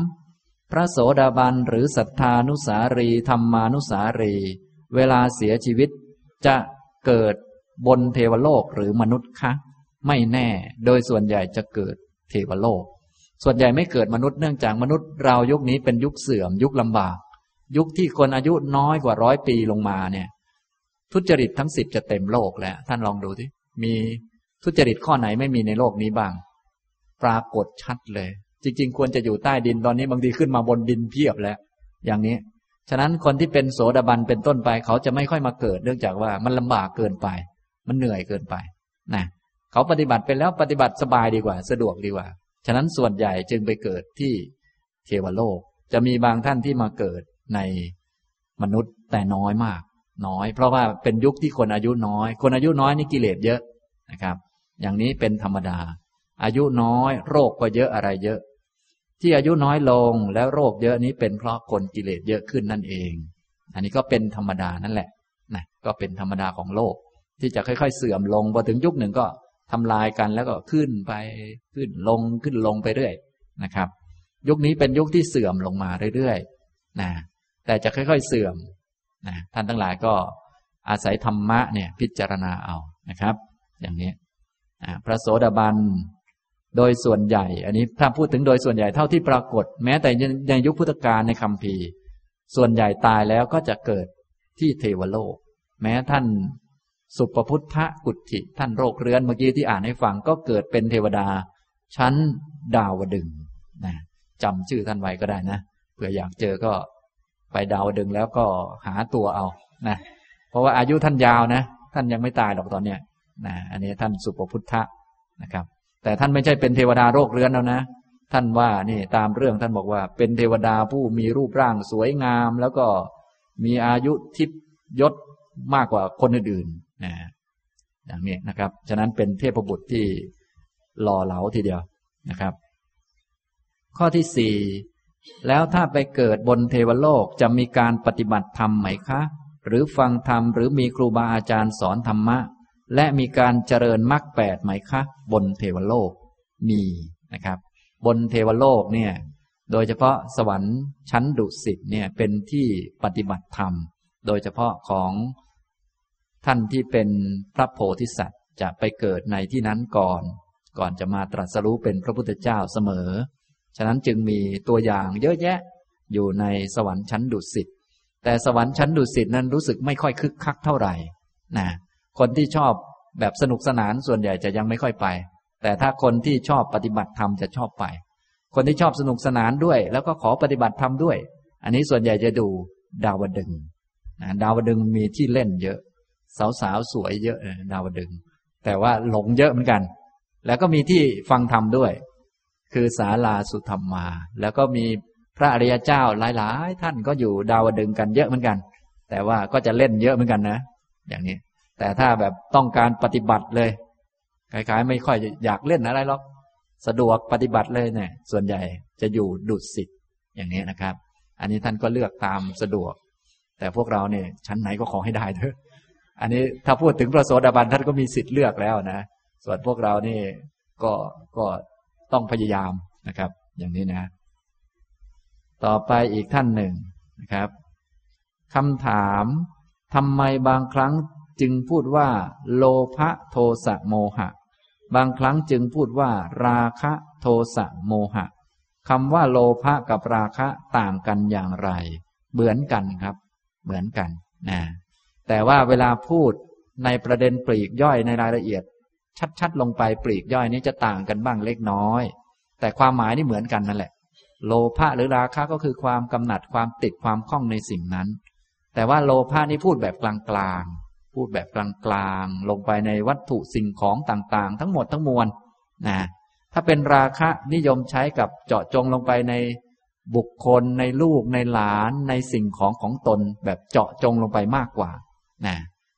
พระโสดาบันหรือศรัทธานุสารีธรรมานุสารี เวลาเสียชีวิตจะเกิดบนเทวโลกหรือมนุษย์คะ ไม่แน่ โดยส่วนใหญ่จะเกิดเทวโลก ส่วนใหญ่ไม่เกิดมนุษย์เนื่องจากมนุษย์เรายุคนี้เป็นยุคเสื่อม ยุคลำบาก ยุคที่คนอายุน้อยกว่าร้อยปีลงมาเนี่ย ทุจริตทั้งสิบจะเต็มโลกแล้ว ท่านลองดูที่มีทุจริตข้อไหนไม่มีในโลกนี้บ้าง ปรากฏชัดเลย จริง ๆ ควรจะอยู่ใต้ดินตอนนี้บางทีขึ้นมาบนดินเพียบแล้ว อย่างนี้ ฉะนั้นคนที่เป็นโสดาบันเป็นต้นไป เขาจะไม่ค่อยมาเกิด เนื่องจากว่ามันลำบากเกินไป มันเหนื่อยเกินไปนะเขาปฏิบัติไปแล้วปฏิบัติสบายดีกว่า สะดวกดีกว่า ฉะนั้นส่วนใหญ่จึงไปเกิดที่เทวโลก จะมีบางท่านที่มาเกิดในมนุษย์แต่น้อยมาก น้อย เพราะว่าเป็นยุคที่คนอายุน้อย คนอายุน้อยนี่กิเลสเยอะนะครับ อย่างนี้เป็นธรรมดา อายุน้อย โรคก็เยอะอะไรเยอะ ที่อายุน้อยลงแล้วโรคเยอะนี้เป็นเพราะคนกิเลสเยอะขึ้นนั่นเอง อันนี้ก็เป็นธรรมดานั่นแหละนะก็เป็นธรรมดาของโลก ที่จะค่อย ๆ เสื่อมลงพอถึงยุคหนึ่งก็ ทำลายกันแล้วก็ขึ้นไปขึ้นลงขึ้นลงไปเรื่อยนะครับ ยุคนี้เป็นยุคที่เสื่อมลงมาเรื่อยๆนะแต่จะค่อยๆเสื่อมนะท่านทั้งหลายก็อาศัยธรรมะเนี่ยพิจารณาเอานะครับ อย่างนี้พระโสดาบันโดยส่วนใหญ่ อันนี้ถ้าพูดถึงโดยส่วนใหญ่เท่าที่ปรากฏ แม้แต่ในยุคพุทธกาลในคำพีส่วนใหญ่ตายแล้วก็จะเกิดที่เทวโลก แม้ท่าน สุปพุทธกุฏิท่านโรคเรื้อนเมื่อกี้ที่อ่านให้ฟังก็เกิดเป็นเทวดา ชั้นดาวดึงนะจำชื่อท่านไว้ก็ได้นะเผื่ออยากเจอก็ไปดาวดึงแล้วก็หาตัวเอานะเพราะว่าอายุท่านยาวนะ ท่านยังไม่ตายหรอกตอนเนี้ยนะอันนี้ท่านสุปพุทธะนะครับ แต่ท่านไม่ใช่เป็นเทวดาโรคเรื้อนแล้วนะท่านว่านี่ตามเรื่องท่านบอกว่า เป็นเทวดาผู้มีรูปร่างสวยงาม แล้วก็มีอายุทิพยศมากกว่าคนอื่นๆ นะอย่างนี้นะครับ ฉะนั้นเป็นเทพบุตรที่หล่อเหลาทีเดียวนะครับ ข้อที่สี่แล้วถ้าไปเกิดบนเทวโลกจะมีการปฏิบัติธรรมไหมคะ หรือฟังธรรมหรือมีครูบาอาจารย์สอนธรรมะ และมีการเจริญมรรคแปดไหมคะ บนเทวโลกมีนะครับ บนเทวโลกเนี่ยโดยเฉพาะสวรรค์ชั้นดุสิตเนี่ยเป็นที่ปฏิบัติธรรม โดยเฉพาะของ ท่านที่เป็นพระโพธิสัตว์จะไปเกิดในที่นั้นก่อน ก่อนจะมาตรัสรู้เป็นพระพุทธเจ้าเสมอ ฉะนั้นจึงมีตัวอย่างเยอะแยะอยู่ในสวรรค์ชั้นดุสิต แต่สวรรค์ชั้นดุสิตนั้นรู้สึกไม่ค่อยคึกคักเท่าไหร่นะคนที่ชอบแบบสนุกสนานส่วนใหญ่จะยังไม่ค่อยไป แต่ถ้าคนที่ชอบปฏิบัติธรรมจะชอบไป คนที่ชอบสนุกสนานด้วย แล้วก็ขอปฏิบัติธรรมด้วย อันนี้ส่วนใหญ่จะดูดาวดึงนะดาวดึงมีที่เล่นเยอะ สาวๆสวยเยอะดาวดึง แต่ว่าหลงเยอะเหมือนกัน แล้วก็มีที่ฟังธรรมด้วย คือศาลาสุธรรมมา แล้วก็มีพระอริยเจ้าหลาย ๆ ท่านก็อยู่ดาวดึงกันเยอะเหมือนกัน แต่ว่าก็จะเล่นเยอะเหมือนกันนะ อย่างนี้ แต่ถ้าแบบต้องการปฏิบัติเลยคล้ายๆ ไม่ค่อยอยากเล่นอะไรหรอกสะดวกปฏิบัติเลยเนี่ย ส่วนใหญ่จะอยู่ดุสิตอย่างนี้นะครับ อันนี้ท่านก็เลือกตามสะดวก แต่พวกเราเนี่ยชั้นไหนก็ขอให้ได้เถอะ อันนี้ถ้าพูดถึงพระโสดาบันท่านก็มีสิทธิ์เลือกแล้วนะ ส่วนพวกเรานี่ก็ก็ต้องพยายามนะครับ อย่างนี้นะ ต่อไปอีกท่านหนึ่งนะครับคำถามทำไมบางครั้งจึงพูดว่า โลภะโทสะโมหะ บางครั้งจึงพูดว่า ราคะโทสะโมหะคำว่าโลภะกับราคะต่างกันอย่างไร เหมือนกันครับ เหมือนกันนะ แต่ว่าเวลาพูดในประเด็นปลีกย่อยในรายละเอียด ชัดๆ ลงไปปลีกย่อยนี้จะต่างกันบ้างเล็กน้อย แต่ความหมายนี่เหมือนกันนั่นแหละ โลภะหรือราคะก็คือความกำหนัดความติดความคล้องในสิ่งนั้น แต่ว่าโลภะนี่พูดแบบกลางๆพูดแบบกลางๆลงไปในวัตถุสิ่งของต่างๆ ทั้งหมดทั้งมวลนะถ้าเป็นราคะนิยมใช้กับเจาะจงลงไปในบุคคลในลูกในหลานในสิ่งของของตนแบบเจาะจงลงไปมากกว่า นะ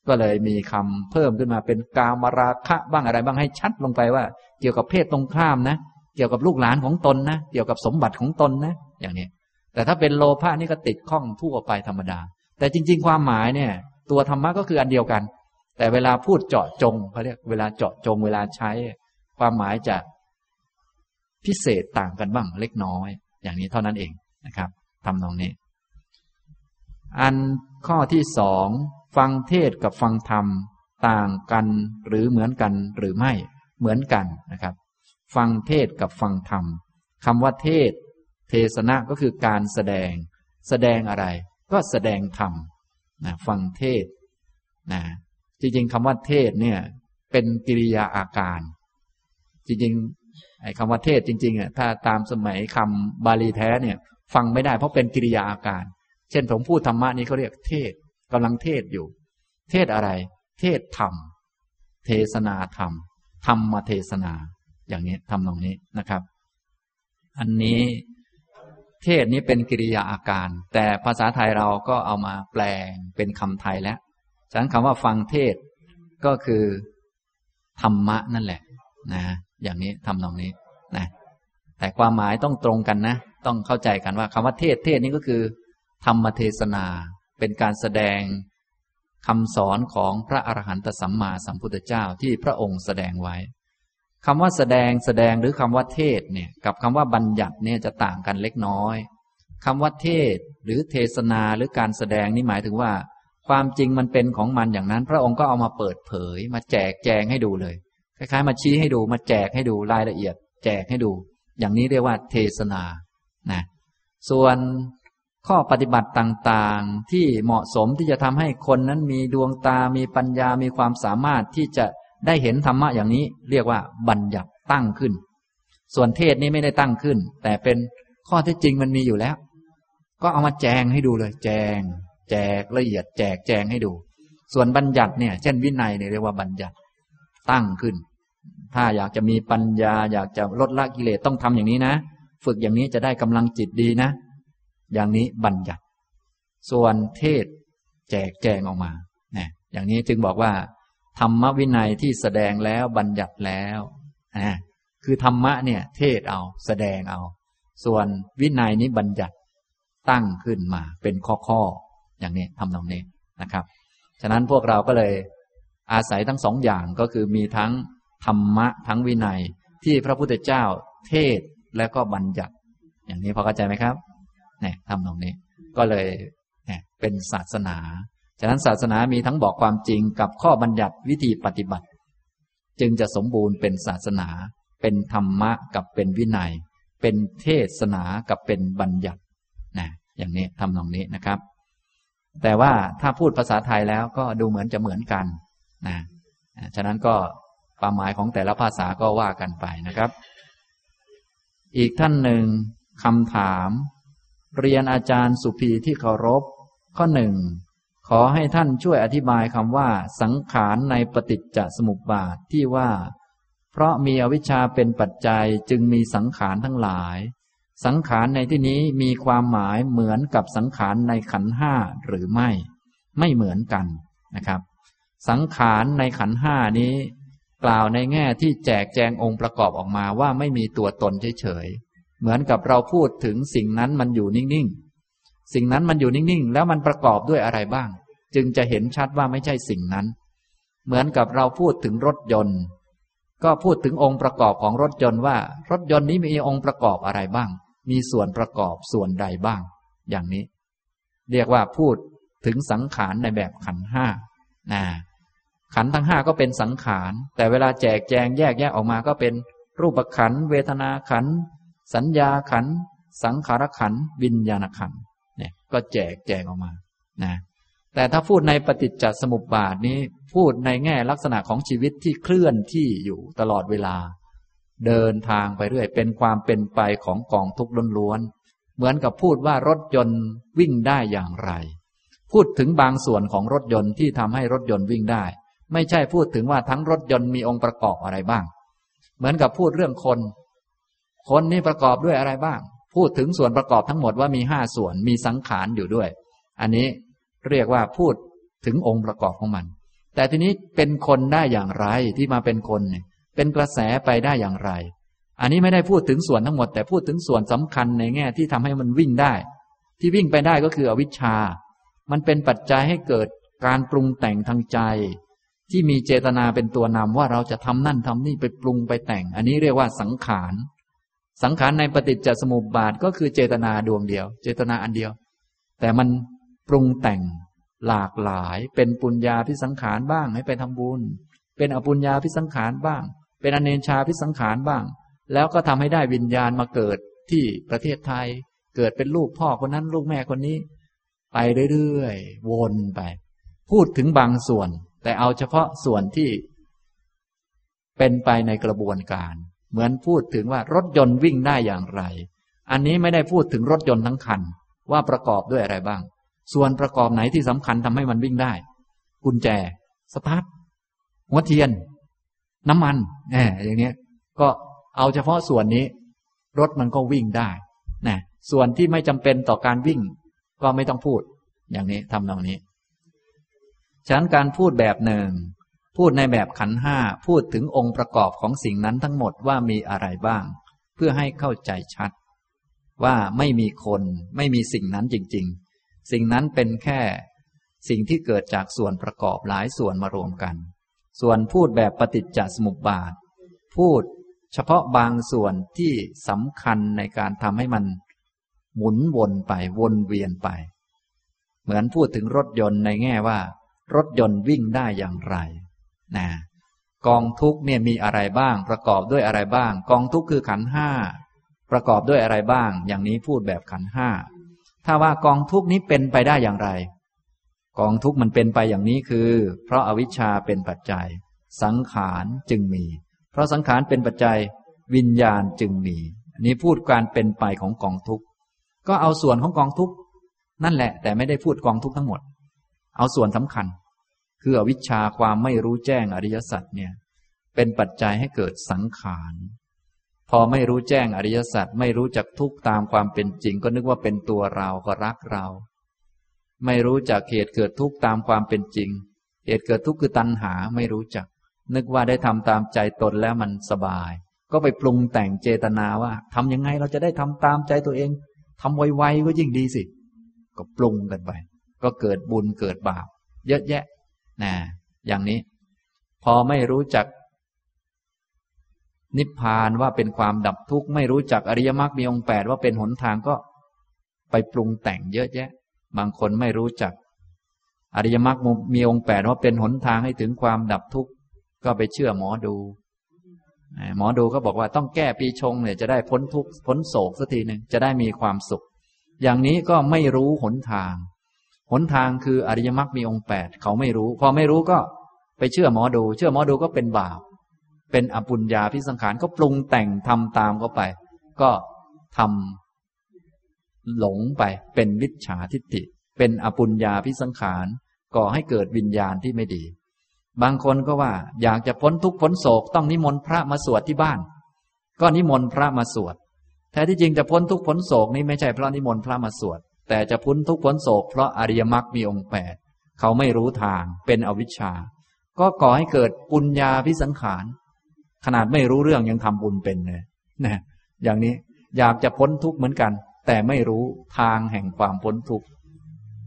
ก็เลยมีคำเพิ่มขึ้นมาเป็นกามราคะบ้างอะไรบ้างให้ชัดลงไปว่า เกี่ยวกับเพศตรงข้ามนะ เกี่ยวกับลูกหลานของตนนะ เกี่ยวกับสมบัติของตนนะ อย่างนี้ แต่ถ้าเป็นโลภะนี่ก็ติดข้องทั่วไปธรรมดา แต่จริง ๆ ความหมายเนี่ย ตัวธรรมะก็คืออันเดียวกัน แต่เวลาพูดเจาะจงเขาเรียกเวลาเจาะจงเวลาใช้ ความหมายจะพิเศษต่างกันบ้างเล็กน้อย อย่างนี้เท่านั้นเองนะครับทำนองนี้ อันข้อที่สอง ฟังเทศกับฟังธรรมต่างกันหรือเหมือนกันหรือไม่เหมือนกันนะครับ ฟังเทศกับฟังธรรมคำว่าเทศ เทศนะก็คือการแสดง แสดงอะไร ก็แสดงธรรมนะฟังเทศนะจริงๆคำว่าเทศเนี่ยเป็นกิริยาอาการ จริงๆไอ้คำว่าเทศจริงๆอะถ้าตามสมัยคำบาลีแท้เนี่ย ฟังไม่ได้เพราะเป็นกิริยาอาการ เช่นผมพูดธรรมะนี้เขาเรียกเทศ กำลังเทศอยู่ เทศอะไร เทศธรรม เทศนาธรรม ธรรมมาเทศนา อย่างนี้ทำตรงนี้นะครับ อันนี้เทศนี้เป็นกิริยาอาการ แต่ภาษาไทยเราก็เอามาแปลงเป็นคำไทยแล้ว ฉะนั้นคำว่าฟังเทศก็คือธรรมะนั่นแหละนะ อย่างนี้ทำตรงนี้นะแต่ความหมายต้องตรงกันนะ ต้องเข้าใจกันว่าคำว่าเทศเทศนี้ก็คือ ธรรมเทศนา เป็นการแสดงคำสอนของพระอรหันตสัมมาสัมพุทธเจ้าที่พระองค์แสดงไว้คำว่าแสดงแสดงหรือคำว่าเทศเนี่ยกับคำว่าบัญญัติเนี่ยจะต่างกันเล็กน้อยคำว่าเทศหรือเทศนาหรือการแสดงนี่หมายถึงว่า ความจริงมันเป็นของมันอย่างนั้น พระองค์ก็เอามาเปิดเผย มาแจกแจงให้ดูเลยคล้ายๆ มาชี้ให้ดูมาแจกให้ดูรายละเอียด แจกให้ดู อย่างนี้เรียกว่าเทศนานะส่วน ข้อปฏิบัติต่างๆ ที่เหมาะสมที่จะทำให้คนนั้นมีดวงตา มีปัญญา มีความสามารถที่จะได้เห็นธรรมะอย่างนี้ เรียกว่าบัญญัติตั้งขึ้น ส่วนเทศนี้ไม่ได้ตั้งขึ้น แต่เป็นข้อที่จริงมันมีอยู่แล้ว ก็เอามาแจงให้ดูเลย แจง แจกละเอียด แจกแจงให้ดู ส่วนบัญญัติเนี่ย เช่นวินัยเนี่ยเรียกว่าบัญญัติตั้งขึ้น ถ้าอยากจะมีปัญญา อยากจะลดละกิเลสต้องทำอย่างนี้นะ ฝึกอย่างนี้จะได้กำลังจิตดีนะ อย่างนี้บัญญัติ ส่วนเทศแจกแจงออกมาเนี่ยอย่างนี้จึงบอกว่า ธรรมวินัยที่แสดงแล้วบัญญัติแล้วอ่คือธรรมะเนี่ย เทศเอาแสดงเอา ส่วนวินัยนี้บัญญัติตั้งขึ้นมาเป็นข้อข้ออย่างนี้ทำตรงนี้นะครับ ฉะนั้นพวกเราก็เลยอาศัยทั้งสองอย่างก็คือมีทั้งธรรมะทั้งวินัยที่พระพุทธเจ้าเทศแล้วก็บัญญัติ อย่างนี้พอเข้าใจไหมครับ เนี่ยทำตรงนี้ ก็เลยเนี่ยเป็นศาสนา ฉะนั้นศาสนามีทั้งบอกความจริงกับข้อบัญญัติวิธีปฏิบัติ จึงจะสมบูรณ์เป็นศาสนา เป็นธรรมะกับเป็นวินัย เป็นเทศนากับเป็นบัญญัตินะอย่างนี้ทำตรงนี้นะครับ แต่ว่าถ้าพูดภาษาไทยแล้วก็ดูเหมือนจะเหมือนกันนะฉะนั้นก็ความหมายของแต่ละภาษาก็ว่ากันไปนะครับ อีกท่านหนึ่งคำถาม เรียนอาจารย์สุภีที่เคารพ ข้อหนึ่งขอให้ท่านช่วยอธิบายคำว่า สังขารในปฏิจจสมุปบาทที่ว่า เพราะมีอวิชชาเป็นปัจจัยจึงมีสังขารทั้งหลาย สังขารในที่นี้มีความหมายเหมือนกับสังขารในขันห้าหรือไม่ ไม่เหมือนกันนะครับ สังขารในขันห้านี้ กล่าวในแง่ที่แจกแจงองค์ประกอบออกมาว่าไม่มีตัวตนเฉย เหมือนกับเราพูดถึงสิ่งนั้นมันอยู่นิ่งๆ สิ่งนั้นมันอยู่นิ่งๆ แล้วมันประกอบด้วยอะไรบ้าง จึงจะเห็นชัดว่าไม่ใช่สิ่งนั้น เหมือนกับเราพูดถึงรถยนต์ ก็พูดถึงองค์ประกอบของรถยนต์ว่า รถยนต์นี้มีองค์ประกอบอะไรบ้าง มีส่วนประกอบส่วนใดบ้าง อย่างนี้ เรียกว่าพูดถึงสังขารในแบบขันห้านะขันทั้งห้าก็เป็นสังขาร แต่เวลาแจกแจงแยกแยกออกมาก็เป็นรูปขันเวทนาขัน สัญญาขัน สังขารขัน วิญญาณขัน เนี่ย ก็แจกแจงออกมา นะ แต่ถ้าพูดในปฏิจจสมุปบาทนี้ พูดในแง่ลักษณะของชีวิตที่เคลื่อนที่อยู่ตลอดเวลา เดินทางไปเรื่อย เป็นความเป็นไปของกองทุกข์ล้วนๆ เหมือนกับพูดว่ารถยนต์วิ่งได้อย่างไร พูดถึงบางส่วนของรถยนต์ที่ทำให้รถยนต์วิ่งได้ ไม่ใช่พูดถึงว่าทั้งรถยนต์มีองค์ประกอบอะไรบ้าง เหมือนกับพูดเรื่องคน คนนี่ประกอบด้วยอะไรบ้าง พูดถึงส่วนประกอบทั้งหมดว่ามีห้าส่วนมีสังขารอยู่ด้วย อันนี้เรียกว่าพูดถึงองค์ประกอบของมัน แต่ทีนี้เป็นคนได้อย่างไรที่มาเป็นคนเนี่ยเป็นกระแสไปได้อย่างไร อันนี้ไม่ได้พูดถึงส่วนทั้งหมด แต่พูดถึงส่วนสำคัญในแง่ที่ทำให้มันวิ่งได้ ที่วิ่งไปได้ก็คืออวิชชา มันเป็นปัจจัยให้เกิดการปรุงแต่งทางใจ ที่มีเจตนาเป็นตัวนำว่าเราจะทำนั่นทำนี่ไปปรุงไปแต่ง อันนี้เรียกว่าสังขาร สังขารในปฏิจจสมุปบาทก็คือเจตนาดวงเดียว เจตนาอันเดียว แต่มันปรุงแต่งหลากหลาย เป็นปุญญาพิสังขารบ้างให้ไปทำบุญ เป็นอปุญญาพิสังขารบ้าง เป็นอเนชาพิสังขารบ้าง แล้วก็ทำให้ได้วิญญาณมาเกิดที่ประเทศไทย เกิดเป็นลูกพ่อคนนั้นลูกแม่คนนี้ ไปเรื่อยๆวนไป พูดถึงบางส่วน แต่เอาเฉพาะส่วนที่เป็นไปในกระบวนการ เหมือนพูดถึงว่ารถยนต์วิ่งได้อย่างไร อันนี้ไม่ได้พูดถึงรถยนต์ทั้งคัน ว่าประกอบด้วยอะไรบ้าง ส่วนประกอบไหนที่สำคัญทำให้มันวิ่งได้ กุญแจ สตาร์ทหัวเทียน น้ำมันแหมอย่างนี้ก็เอาเฉพาะส่วนนี้ รถมันก็วิ่งได้นะส่วนที่ไม่จำเป็นต่อการวิ่ง ก็ไม่ต้องพูด อย่างนี้ทำตรงนี้ฉะนั้นการพูดแบบหนึ่ง พูดในแบบขันห้าพูดถึงองค์ประกอบของสิ่งนั้นทั้งหมดว่ามีอะไรบ้าง เพื่อให้เข้าใจชัด ว่าไม่มีคนไม่มีสิ่งนั้นจริง ๆ สิ่งนั้นเป็นแค่สิ่งที่เกิดจากส่วนประกอบหลายส่วนมารวมกัน ส่วนพูดแบบปฏิจจสมุปบาท พูดเฉพาะบางส่วนที่สำคัญในการทำให้มัน หมุนวนไปวนเวียนไป เหมือนพูดถึงรถยนต์ในแง่ว่า รถยนต์วิ่งได้อย่างไร นะกองทุกเนี่ยมีอะไรบ้าง ประกอบด้วยอะไรบ้าง กองทุกคือขันห้าประกอบด้วยอะไรบ้าง อย่างนี้พูดแบบขันห้าถ้าว่ากองทุกนี้เป็นไปได้อย่างไร กองทุกมันเป็นไปอย่างนี้คือ เพราะอาวิชชาเป็นปัจจัย สังขารจึงมี เพราะสังขารเป็นปัจจัยวิญญาณจึงมีอันนี้พูดการเป็นไปของกองทุกก็เอาส่วนของกองทุกนั่นแหละ แต่ไม่ได้พูดกองทุกทั้งหมด เอาส่วนสำคัญ คืออวิชชาความไม่รู้แจ้งอริยสัจเนี่ย เป็นปัจจัยให้เกิดสังขาร พอไม่รู้แจ้งอริยสัจไม่รู้จักทุกตามความเป็นจริง ก็นึกว่าเป็นตัวเราก็รักเรา ไม่รู้จักเหตุเกิดทุกตามความเป็นจริง เหตุเกิดทุกคือตัณหาไม่รู้จัก นึกว่าได้ทำตามใจตนแล้วมันสบาย ก็ไปปรุงแต่งเจตนาว่าทำยังไงเราจะได้ทำตามใจตัวเองทำไวๆก็ยิ่งดีสิ ก็ปรุงกันไป ก็เกิดบุญเกิดบาปเยอะแยะ นะอย่างนี้ พอไม่รู้จัก นิพพานว่าเป็นความดับทุกข์ ไม่รู้จักอริยมรรคมีองค์แปดว่าเป็นหนทางก็ไปปรุงแต่งเยอะแยะ บางคนไม่รู้จัก อริยมรรคมีองค์แปดว่าเป็นหนทางให้ถึงความดับทุกข์ ก็ไปเชื่อหมอดูหมอดูก็บอกว่าต้องแก้ปีชงเนี่ยจะได้พ้นทุกข์พ้นโศกสักทีหนึ่งจะได้มีความสุข อย่างนี้ก็ไม่รู้หนทาง หนทางคืออริยมรรคมีองค์แปดเขาไม่รู้ พอไม่รู้ก็ไปเชื่อหมอดู เชื่อหมอดูก็เป็นบาป เป็นอปุญญาพิสังขารก็ปรุงแต่งทำตามเข้าไป ก็ทำหลงไปเป็นวิชาทิฏฐิ เป็นอปุญญาพิสังขารก่อให้เกิดวิญญาณที่ไม่ดี บางคนก็ว่าอยากจะพ้นทุกข์พ้นโศกต้องนิมนต์พระมาสวดที่บ้าน ก็นิมนต์พระมาสวดแท้ที่จริงจะพ้นทุกข์พ้นโศกนี้ไม่ใช่เพราะนิมนต์พระมาสวด แต่จะพ้นทุกข์พ้นโศกเพราะอริยมรรคมีองค์แปดเขาไม่รู้ทางเป็นอวิชชา ก็ก่อให้เกิดปุญญาพิสังขาร ขนาดไม่รู้เรื่องยังทำบุญเป็นเลยนะอย่างนี้อยากจะพ้นทุกข์เหมือนกัน แต่ไม่รู้ทางแห่งความพ้นทุกข์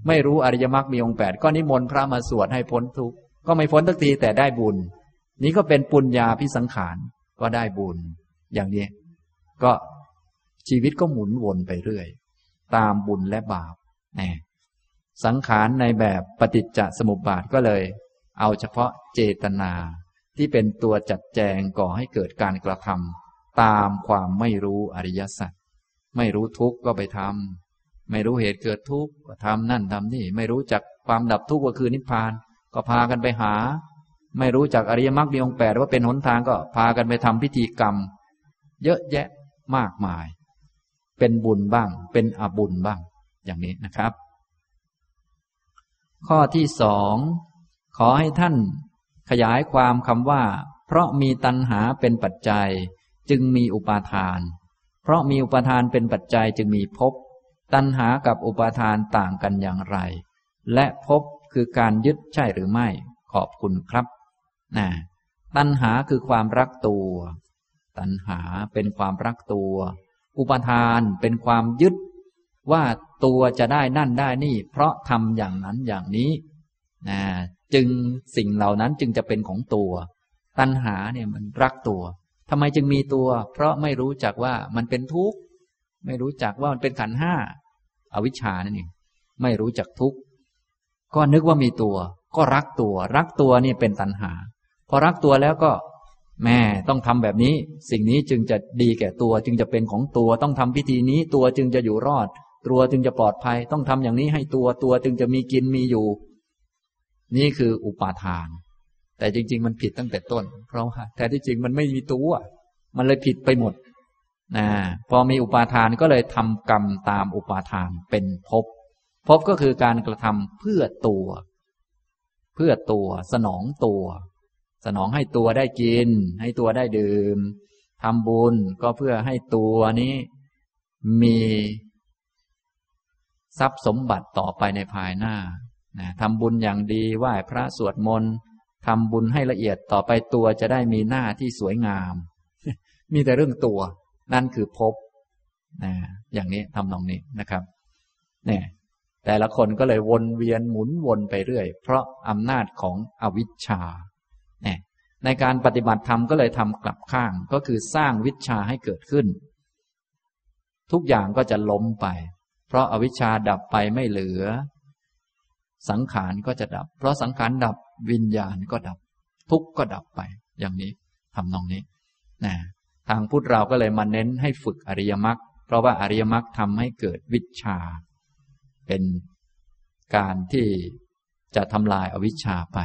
ไม่รู้อริยมรรคมีองค์แปดก็นิมนต์พระมาสวดให้พ้นทุกข์ก็ไม่พ้นทักทีแต่ได้บุญ นี้ก็เป็นปุญญาพิสังขารก็ได้บุญ อย่างนี้ ก็ชีวิตก็หมุนวนไปเรื่อย ตามบุญและบาปนี่สังขารในแบบปฏิจจสมุปบาทก็เลย เอาเฉพาะเจตนาที่เป็นตัวจัดแจงก่อให้เกิดการกระทำตามความไม่รู้อริยสัจไม่รู้ทุกข์ก็ไปทำไม่รู้เหตุเกิดทุกข์ก็ทำนั่นทำนี่ ไม่รู้จักความดับทุกข์ก็คือนิพพาน ก็พากันไปหา ไม่รู้จักอริยมรรคมีองค์แปดว่าเป็นหนทางก็พากันไปทำพิธีกรรม เยอะแยะมากมาย เป็นบุญบ้าง เป็นอบุญบ้าง อย่างนี้นะครับ ข้อที่สองขอให้ท่านขยายความคำว่า เพราะมีตัณหาเป็นปัจจัย จึงมีอุปาทาน เพราะมีอุปาทานเป็นปัจจัยจึงมีภพตัณหากับอุปาทานต่างกันอย่างไร และภพคือการยึดใช่หรือไม่ ขอบคุณครับนะตัณหาคือความรักตัว ตัณหาเป็นความรักตัว อุปทานเป็นความยึด ว่าตัวจะได้นั่นได้นี่ เพราะทำอย่างนั้นอย่างนี้นะจึงสิ่งเหล่านั้นจึงจะเป็นของตัว ตัณหาเนี่ยมันรักตัวทำไมจึงมีตัว เพราะไม่รู้จักว่ามันเป็นทุกข์ไม่รู้จักว่ามันเป็นขันห้าอาวิชชานั่นเองไม่รู้จักทุกข์ก็นึกว่ามีตัว ก็รักตัว รักตัวนี่เป็นตัณหา พอรักตัวแล้วก็ แม่ต้องทำแบบนี้ สิ่งนี้จึงจะดีแก่ตัว จึงจะเป็นของตัว ต้องทำพิธีนี้ตัวจึงจะอยู่รอด ตัวจึงจะปลอดภัย ต้องทำอย่างนี้ให้ตัวตัวจึงจะมีกินมีอยู่ นี่คืออุปาทาน แต่จริง ๆ มันผิดตั้งแต่ต้น เพราะว่าแท้ที่จริงมันไม่มีตัว มันเลยผิดไปหมดนะพอมีอุปาทานก็เลยทำกรรมตามอุปาทานเป็นภพภพก็คือการกระทำเพื่อตัว เพื่อตัวสนองตัว สนองให้ตัวได้กิน ให้ตัวได้ดื่มทำบุญก็เพื่อให้ตัวนี้มีทรัพย์สมบัติต่อไปในภายหน้านะทำบุญอย่างดีไหว้พระสวดมนต์ทำบุญให้ละเอียดต่อไปตัวจะได้มีหน้าที่สวยงาม มีแต่เรื่องตัว นั่นคือภพนะอย่างนี้ทำนองนี้นะครับเนี่ยแต่ละคนก็เลยวนเวียนหมุนวนไปเรื่อย เพราะอำนาจของอวิชชา เนี่ยในการปฏิบัติธรรมก็เลยทำกลับข้างก็คือสร้างวิชาให้เกิดขึ้น ทุกอย่างก็จะล้มไป เพราะอาวิชชาดับไปไม่เหลือ สังขารก็จะดับ เพราะสังขารดับวิญญาณก็ดับ ทุกก็ดับไป อย่างนี้ทำนองนี้นะทางพุทธเราก็เลยมาเน้นให้ฝึกอริยมรรคเพราะว่าอริยมรรคทำให้เกิดวิชา เป็นการที่จะทำลายอวิชชาไป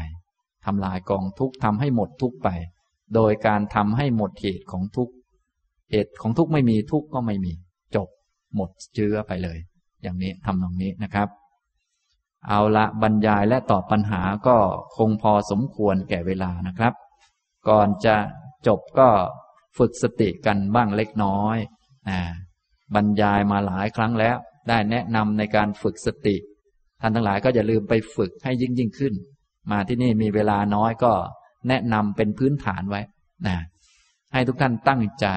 ทำลายกองทุกข์ทำให้หมดทุกข์ไป โดยการทำให้หมดเหตุของทุกข์เหตุของทุกข์ไม่มีทุกข์ก็ไม่มี จบหมดเชื้อไปเลย อย่างนี้ทำตรงนี้นะครับ เอาละบรรยายและตอบปัญหาก็คงพอสมควรแก่เวลานะครับ ก่อนจะจบก็ฝึกสติกันบ้างเล็กน้อยนะบรรยายมาหลายครั้งแล้ว ได้แนะนำในการฝึกสติท่านทั้งหลายก็อย่าลืมไปฝึกให้ยิ่งยิ่งขึ้น มาที่นี่มีเวลาน้อยก็แนะนำเป็นพื้นฐานไว้นะให้ทุกท่านตั้งใจ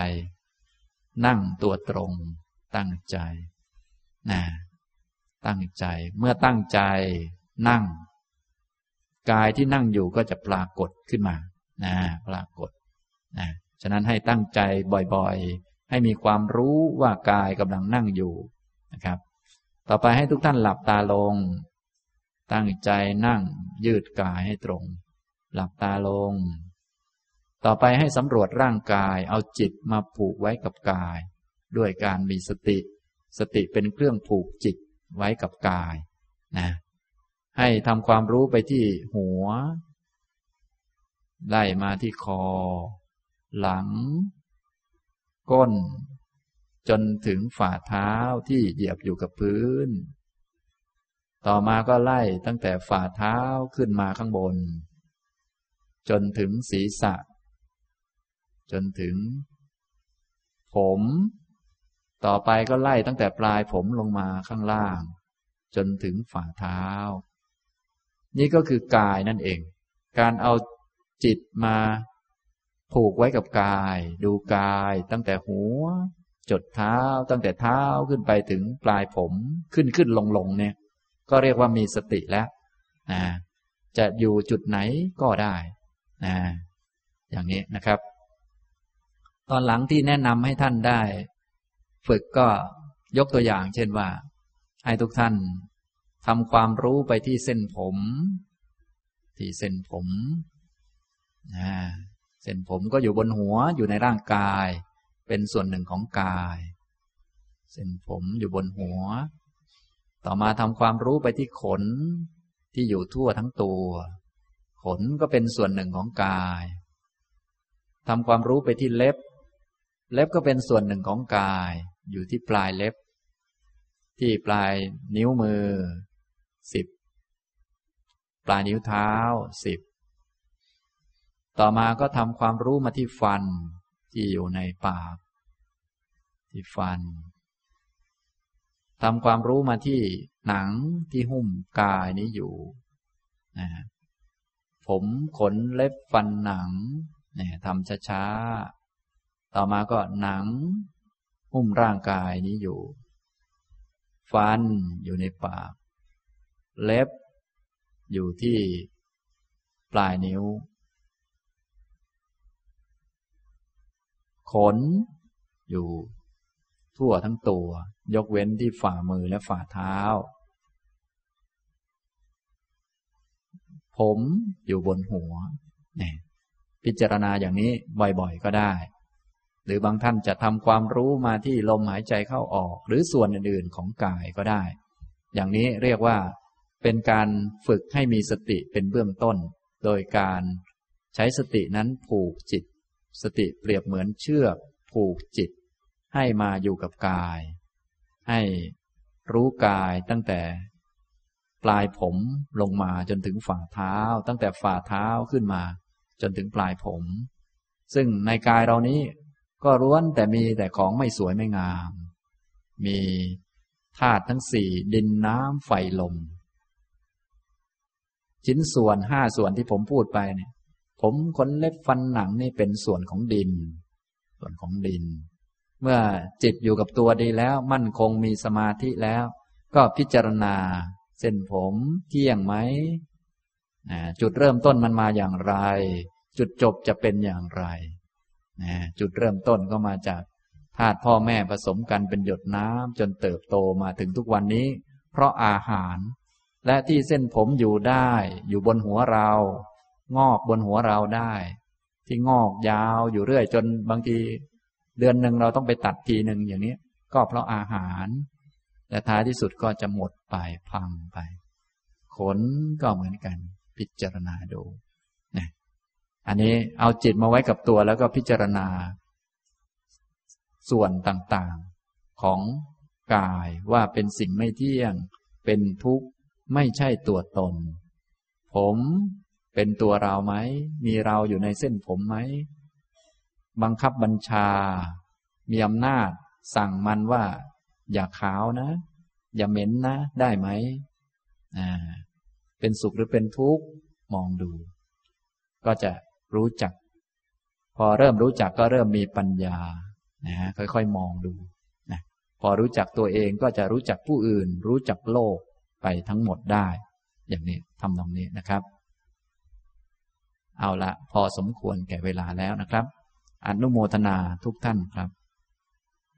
นั่งตัวตรง ตั้งใจนะตั้งใจเมื่อตั้งใจนั่ง กายที่นั่งอยู่ก็จะปรากฏขึ้นมานะปรากฏนะฉะนั้นให้ตั้งใจบ่อยๆ ให้มีความรู้ว่ากายกำลังนั่งอยู่นะครับ ต่อไปให้ทุกท่านหลับตาลง ตั้งใจนั่งยืดกายให้ตรง หลับตาลง ต่อไปให้สำรวจร่างกายเอาจิตมาผูกไว้กับกาย ด้วยการมีสติ สติเป็นเครื่องผูกจิตไว้กับกายนะให้ทำความรู้ไปที่หัว ไล่มาที่คอ หลัง ก้น จนถึงฝ่าเท้าที่เหยียบอยู่กับพื้น ต่อมาก็ไล่ตั้งแต่ฝ่าเท้าขึ้นมาข้างบน จนถึงศีรษะ จนถึง ผม ต่อไปก็ไล่ตั้งแต่ปลายผมลงมาข้างล่าง จนถึงฝ่าเท้า นี่ก็คือกายนั่นเอง การเอาจิตมาผูกไว้กับกาย ดูกายตั้งแต่หัว จดเท้าตั้งแต่เท้าขึ้นไปถึงปลายผมขึ้นขึ้นลงลงเนี่ย ก็เรียกว่ามีสติแล้วนะจะอยู่จุดไหนก็ได้นะอย่างนี้นะครับ ตอนหลังที่แนะนำให้ท่านได้ ฝึกก็ยกตัวอย่าง เช่นว่า ให้ทุกท่านทำความรู้ไปที่เส้นผม ที่เส้นผมเส้นผมก็อยู่บนหัวอยู่ในร่างกาย เป็นส่วนหนึ่งของกาย เส้นผมอยู่บนหัว ต่อมาทำความรู้ไปที่ขนที่อยู่ทั่วทั้งตัว ขนก็เป็นส่วนหนึ่งของกายทำความรู้ไปที่เล็บ เล็บก็เป็นส่วนหนึ่งของกาย อยู่ที่ปลายเล็บ ที่ปลายนิ้วมือสิบปลายนิ้วเท้าสิบต่อมาก็ทำความรู้มาที่ฟัน ที่อยู่ในปาก ที่ฟัน ทำความรู้มาที่หนังที่หุ้มกายนี้อยู่นะผมขนเล็บฟันหนังเนี่ยทำช้าๆ ต่อมาก็หนัง หุ้มร่างกายนี้อยู่ ฟันอยู่ในปาก เล็บ อยู่ที่ปลายนิ้ว ขน อยู่ ทั่วทั้งตัว ยกเว้นที่ฝ่ามือและฝ่าเท้า ผมอยู่บนหัวเนี่ยพิจารณาอย่างนี้บ่อยๆก็ได้ หรือบางท่านจะทำความรู้มาที่ลมหายใจเข้าออก หรือส่วนอื่นๆของกายก็ได้ อย่างนี้เรียกว่าเป็นการฝึกให้มีสติเป็นเบื้องต้น โดยการใช้สตินั้นผูกจิต สติเปรียบเหมือนเชือกผูกจิต ให้มาอยู่กับกาย ให้รู้กายตั้งแต่ ปลายผมลงมาจนถึงฝ่าเท้า ตั้งแต่ฝ่าเท้าขึ้นมา จนถึงปลายผม ซึ่งในกายเรานี้ก็ร้วนแต่มีแต่ของไม่สวยไม่งาม มีธาตุทั้งสี่ดินน้ำไฟลม ชิ้นส่วนห้าส่วนที่ผมพูดไปเนี่ย ผมขนเล็บฟันหนังนี่เป็นส่วนของดิน ส่วนของดิน เมื่อจิตอยู่กับตัวดีแล้ว มั่นคงมีสมาธิแล้ว ก็พิจารณา เส้นผมเที่ยงไหมจุดเริ่มต้นมันมาอย่างไร จุดจบจะเป็นอย่างไร จุดเริ่มต้นก็มาจากธาตุพ่อแม่ผสมกันเป็นหยดน้ำจนเติบโตมาถึงทุกวันนี้ เพราะอาหาร และที่เส้นผมอยู่ได้ อยู่บนหัวเรา งอกบนหัวเราได้ ที่งอกยาวอยู่เรื่อยจนบางที เดือนหนึ่งเราต้องไปตัดทีหนึ่งอย่างนี้ก็เพราะอาหาร แต่ท้ายที่สุดก็จะหมดไปพังไป ขนก็เหมือนกันพิจารณาดูนะอันนี้เอาจิตมาไว้กับตัวแล้วก็พิจารณา ส่วนต่างๆของกายว่าเป็นสิ่งไม่เที่ยง เป็นทุกข์ไม่ใช่ตัวตน ผมเป็นตัวเราไหม มีเราอยู่ในเส้นผมไหม บังคับบัญชา มีอำนาจ สั่งมันว่า อย่าขาวนะ อย่าเหม็นนะ ได้ไหมอ่าเป็นสุขหรือเป็นทุกข์มองดู ก็จะรู้จัก พอเริ่มรู้จักก็เริ่มมีปัญญานะค่อยๆมองดูนะพอรู้จักตัวเองก็จะรู้จักผู้อื่น รู้จักโลกไปทั้งหมดได้ อย่างนี้ทำตรงนี้นะครับ เอาละพอสมควรแก่เวลาแล้วนะครับ อนุโมทนาทุกท่านครับ